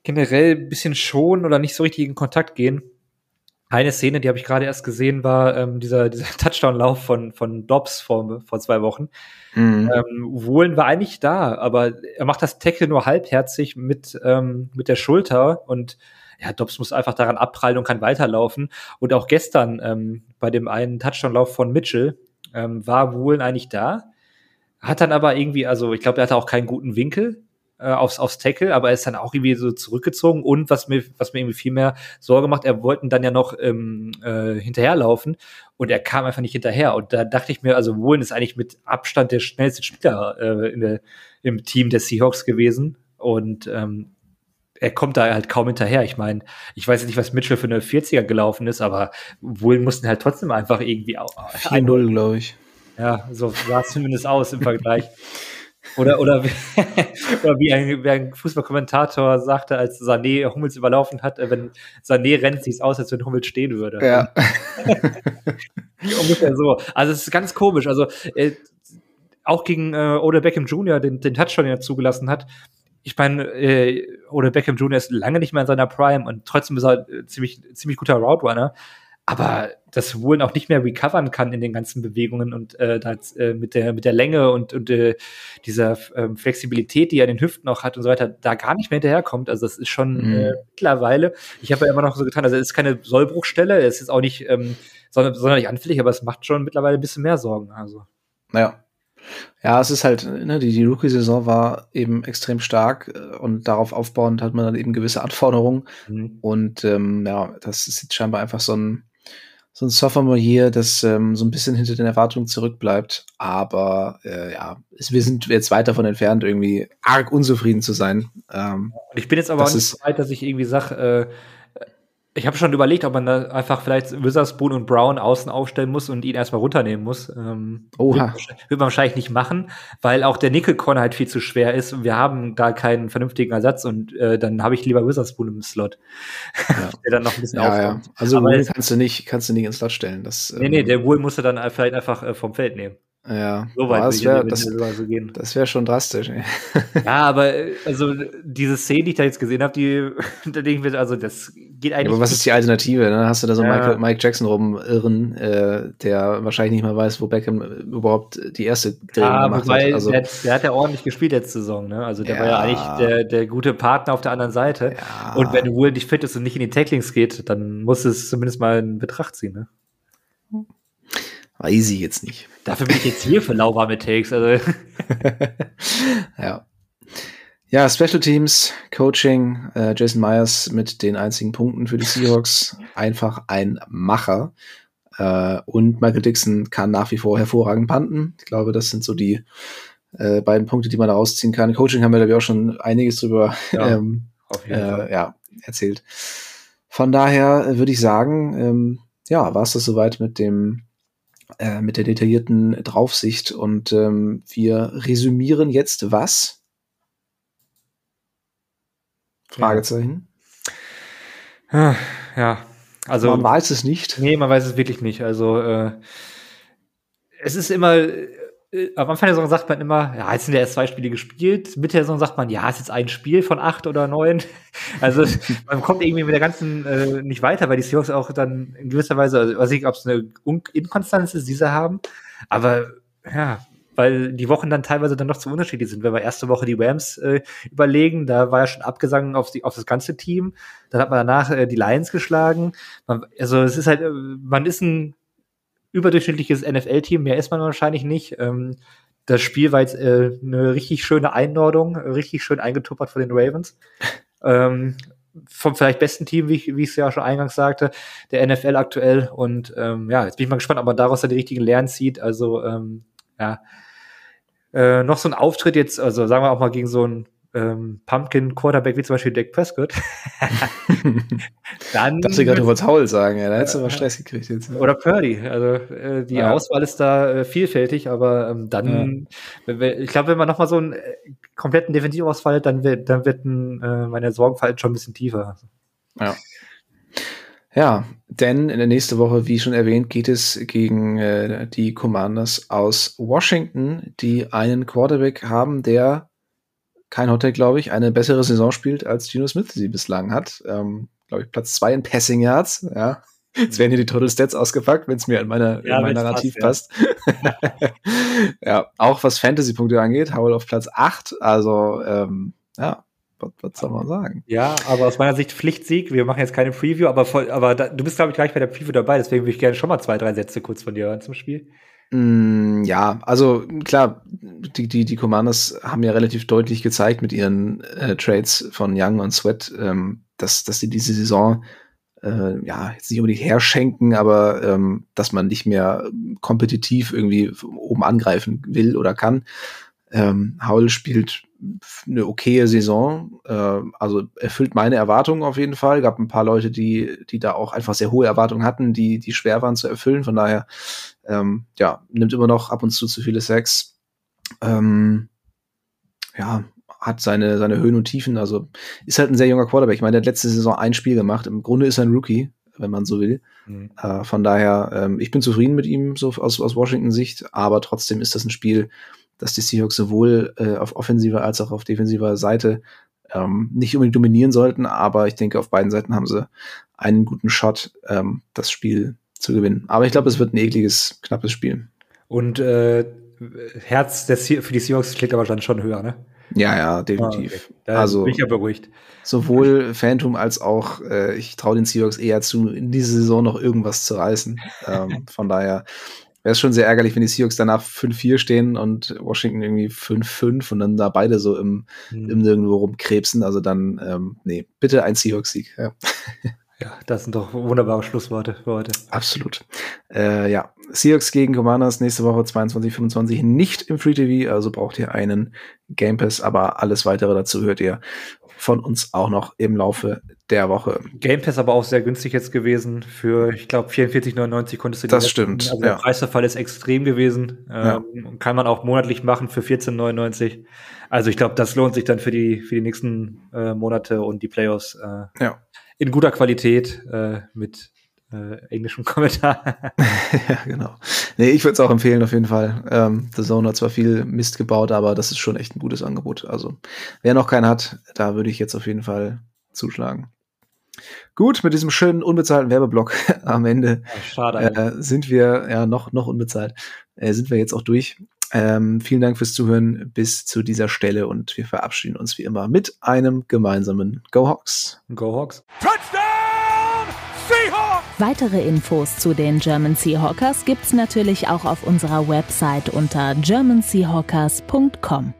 generell ein bisschen schonen oder nicht so richtig in Kontakt gehen. Eine Szene, die habe ich gerade erst gesehen, war ähm, dieser, dieser <laughs> Touchdown-Lauf von, von Dobbs vor, vor zwei Wochen. Mhm. Ähm, Wohlen war eigentlich da, aber er macht das Tackle nur halbherzig mit, ähm, mit der Schulter und ja, Dobbs muss einfach daran abprallen und kann weiterlaufen. Und auch gestern ähm, bei dem einen Touchdown-Lauf von Mitchell ähm, war Wohlen eigentlich da, hat dann aber irgendwie, also ich glaube, er hatte auch keinen guten Winkel. Äh, aufs, aufs Tackle, aber er ist dann auch irgendwie so zurückgezogen und was mir, was mir irgendwie viel mehr Sorge macht, er wollten dann ja noch ähm, äh, hinterherlaufen und er kam einfach nicht hinterher. Und da dachte ich mir, also Woolen ist eigentlich mit Abstand der schnellste Spieler äh, in der, im Team der Seahawks gewesen. Und ähm, er kommt da halt kaum hinterher. Ich meine, ich weiß nicht, was Mitchell für eine 40er gelaufen ist, aber Woolen mussten halt trotzdem einfach irgendwie 4-0, glaube ich. Ja, so sah es zumindest aus im Vergleich. <laughs> Oder, oder, <laughs> oder wie ein, wie ein Fußballkommentator sagte, als Sané Hummels überlaufen hat, äh, wenn Sané rennt, sieht es aus, als wenn Hummels stehen würde. <laughs> Ja. Ungefähr so. Also es ist ganz komisch. Also äh, auch gegen äh, Ode Beckham Jr., den, den Touchdown, den er zugelassen hat, ich meine, äh, Ode Beckham Jr. ist lange nicht mehr in seiner Prime und trotzdem ist er äh, ziemlich, ziemlich guter Route Runner aber das Woolen auch nicht mehr recovern kann in den ganzen Bewegungen und äh, das, äh, mit, der, mit der Länge und, und äh, dieser ähm, Flexibilität, die er in den Hüften auch hat und so weiter, da gar nicht mehr hinterherkommt. Also das ist schon mhm. äh, mittlerweile, ich habe ja immer noch so getan, also es ist keine Sollbruchstelle, es ist auch nicht ähm, sondern, sonderlich anfällig, aber es macht schon mittlerweile ein bisschen mehr Sorgen. Also. Naja. Ja, es ist halt, ne, die, die Rookie-Saison war eben extrem stark äh, und darauf aufbauend hat man dann eben gewisse Anforderungen. Mhm. Und ähm, ja, das ist jetzt scheinbar einfach so ein so ein Sophomore hier, das ähm, so ein bisschen hinter den Erwartungen zurückbleibt. Aber äh, ja, es, wir sind jetzt weit davon entfernt, irgendwie arg unzufrieden zu sein. Ähm, ich bin jetzt aber auch nicht so weit, dass ich irgendwie sage, äh, ich habe schon überlegt, ob man da einfach vielleicht Witherspoon und Brown außen aufstellen muss und ihn erstmal runternehmen muss. Ähm, Oha. Wird, man wahrscheinlich nicht machen, weil auch der Nickel-Corner halt viel zu schwer ist und wir haben da keinen vernünftigen Ersatz und äh, dann habe ich lieber Witherspoon im Slot. Ja. <laughs> der dann noch ein bisschen ja, ja. Also kannst du nicht, kannst du nicht ins Slot stellen. Das, nee, nee, ähm, der Wool musst du dann vielleicht einfach äh, vom Feld nehmen. Ja, so weit das wäre das, das wär schon drastisch. Ey. <laughs> Ja, aber also diese Szene, die ich da jetzt gesehen habe, die <laughs> da denke ich mir, also das geht eigentlich. Ja, aber was ist die Alternative? Dann hast du da so ja. Michael, Mike Jackson rumirren, äh, der wahrscheinlich nicht mal weiß, wo Beckham überhaupt die erste Drehung ja, gemacht wobei, hat. Also, der, der, hat ja ordentlich gespielt letzte Saison, ne? Also der ja. war ja eigentlich der, der gute Partner auf der anderen Seite. Und wenn Will nicht fit ist und nicht in die Tacklings geht, dann muss es zumindest mal in Betracht ziehen, ne? Weiß ich jetzt nicht. Dafür bin ich jetzt hier für lauwarme Takes. Also. <laughs> ja. Ja, Special Teams, Coaching, äh, Jason Myers mit den einzigen Punkten für die Seahawks. Einfach ein Macher. Äh, und Michael Dixon kann nach wie vor hervorragend panten. Ich glaube, das sind so die äh, beiden Punkte, die man da rausziehen kann. Coaching haben wir, glaube ich, auch schon einiges drüber ja, ähm, äh, ja, erzählt. Von daher würde ich sagen, ähm, ja, war es das soweit mit dem äh, mit der detaillierten Draufsicht. Und ähm, wir resümieren jetzt was? Fragezeichen. Ja. ja, also. Man weiß es nicht. Nee, man weiß es wirklich nicht. Also, äh, es ist immer, am Anfang der Saison sagt man immer, ja, jetzt sind ja erst zwei Spiele gespielt. Mitte der Saison sagt man, ja, es ist jetzt ein Spiel von acht oder neun. <laughs> Also man kommt irgendwie mit der ganzen äh, nicht weiter, weil die Seahawks auch dann in gewisser Weise, also weiß ich, ob es eine Inkonstanz ist, die sie haben. Aber ja, weil die Wochen dann teilweise dann noch zu unterschiedlich sind. Wenn wir erste Woche die Rams äh, überlegen, da war ja schon abgesungen auf, die, auf das ganze Team. Dann hat man danach äh, die Lions geschlagen. Man, also es ist halt, äh, man ist ein überdurchschnittliches NFL-Team, mehr ist man wahrscheinlich nicht. Ähm, das Spiel war jetzt äh, eine richtig schöne Einordnung, richtig schön eingetuppert von den Ravens. <laughs> ähm, vom vielleicht besten Team, wie ich, wie ich es ja schon eingangs sagte, der NFL aktuell. Und ähm, ja, jetzt bin ich mal gespannt, ob man daraus dann die richtigen Lernen zieht. Also ähm, ja, äh, noch so ein Auftritt jetzt, also sagen wir auch mal gegen so ein ähm, Pumpkin Quarterback wie zum Beispiel Dak Prescott. <laughs> dann. Darfst du gerade über Howell sagen, ja, da hättest du mal Stress gekriegt jetzt. Oder Purdy. Also äh, die ja. Auswahl ist da äh, vielfältig, aber ähm, dann, ja. ich glaube, wenn man nochmal so einen äh, kompletten Defensivausfall, dann wird, dann wird äh, meine Sorgenfalt schon ein bisschen tiefer. Ja. Ja, denn in der nächsten Woche, wie schon erwähnt, geht es gegen äh, die Commanders aus Washington, die einen Quarterback haben, der kein Hotel, glaube ich, eine bessere Saison spielt, als Geno Smith sie bislang hat. Ähm, glaube ich, Platz zwei in Passing Yards, ja. Jetzt werden hier die Total Stats ausgepackt, wenn es mir an meiner, ja, in mein Narrativ passt. Ja. <laughs> ja, auch was Fantasy-Punkte angeht, Howell auf Platz acht. Also, ähm, ja, was, was soll man sagen? Ja, aber aus meiner Sicht Pflichtsieg. Wir machen jetzt keine Preview, aber, voll, aber da, du bist, glaube ich, gleich bei der Preview dabei, deswegen würde ich gerne schon mal zwei, drei Sätze kurz von dir hören zum Spiel. Mm, ja, also klar, die, die, die Commanders haben ja relativ deutlich gezeigt mit ihren äh, Trades von Young und Sweat, ähm, dass, dass sie diese Saison äh, ja jetzt nicht unbedingt herschenken, aber ähm, dass man nicht mehr kompetitiv irgendwie oben angreifen will oder kann. Ähm, Howell spielt eine okaye Saison, äh, also erfüllt meine Erwartungen auf jeden Fall. Gab ein paar Leute, die, die da auch einfach sehr hohe Erwartungen hatten, die, die schwer waren zu erfüllen. Von daher, ähm, ja, nimmt immer noch ab und zu zu viele Sex. Ähm, ja, hat seine, seine Höhen und Tiefen. Also ist halt ein sehr junger Quarterback. Ich meine, der hat letzte Saison ein Spiel gemacht. Im Grunde ist er ein Rookie, wenn man so will. Mhm. Äh, von daher, ähm, ich bin zufrieden mit ihm, so aus, aus Washington Sicht, aber trotzdem ist das ein Spiel, dass die Seahawks sowohl äh, auf offensiver als auch auf defensiver Seite ähm, nicht unbedingt dominieren sollten, aber ich denke, auf beiden Seiten haben sie einen guten Shot, ähm, das Spiel zu gewinnen. Aber ich glaube, es wird ein ekliges, knappes Spiel. Und äh, Herz der für die Seahawks schlägt aber dann schon höher, ne? Ja, ja, definitiv. Ah, okay. also bin ich ja beruhigt. Sowohl Phantom als auch äh, ich traue den Seahawks eher zu, in dieser Saison noch irgendwas zu reißen. ähm, <laughs> von daher wäre es schon sehr ärgerlich, wenn die Seahawks danach 5-4 stehen und Washington irgendwie 5-5 und dann da beide so im, hm. im Nirgendwo rumkrebsen. Also dann, ähm, nee, bitte ein Seahawks-Sieg. Ja. <laughs> ja, das sind doch wunderbare Schlussworte für heute. Absolut. Äh, ja, Seahawks gegen Commanders nächste Woche 22, 25 nicht im Free TV, also braucht ihr einen Game Pass, aber alles weitere dazu hört ihr von uns auch noch im Laufe der Woche. Game Pass aber auch sehr günstig jetzt gewesen. Für, ich glaube, 44,99 konntest du Das stimmt. Also der Preisverfall ist extrem gewesen. Ja. Ähm, kann man auch monatlich machen für 14,99. Also ich glaube, das lohnt sich dann für die, für die nächsten äh, Monate und die Playoffs. Äh, ja. In guter Qualität äh, mit äh, englischem <laughs> Kommentar. <laughs> ja, genau. Nee, ich würde es auch empfehlen, auf jeden Fall. Ähm, The Zone hat zwar viel Mist gebaut, aber das ist schon echt ein gutes Angebot. Also, wer noch keinen hat, da würde ich jetzt auf jeden Fall zuschlagen. Gut, mit diesem schönen unbezahlten Werbeblock <laughs> am Ende ja, schade, äh, sind wir, ja, noch, noch unbezahlt, äh, sind wir jetzt auch durch. Ähm, vielen Dank fürs Zuhören bis zu dieser Stelle und wir verabschieden uns wie immer mit einem gemeinsamen Go Hawks. Go Hawks. Touchdown! Seahawks! Weitere Infos zu den German Seahawkers gibt's natürlich auch auf unserer Website unter germanseahawkers.com.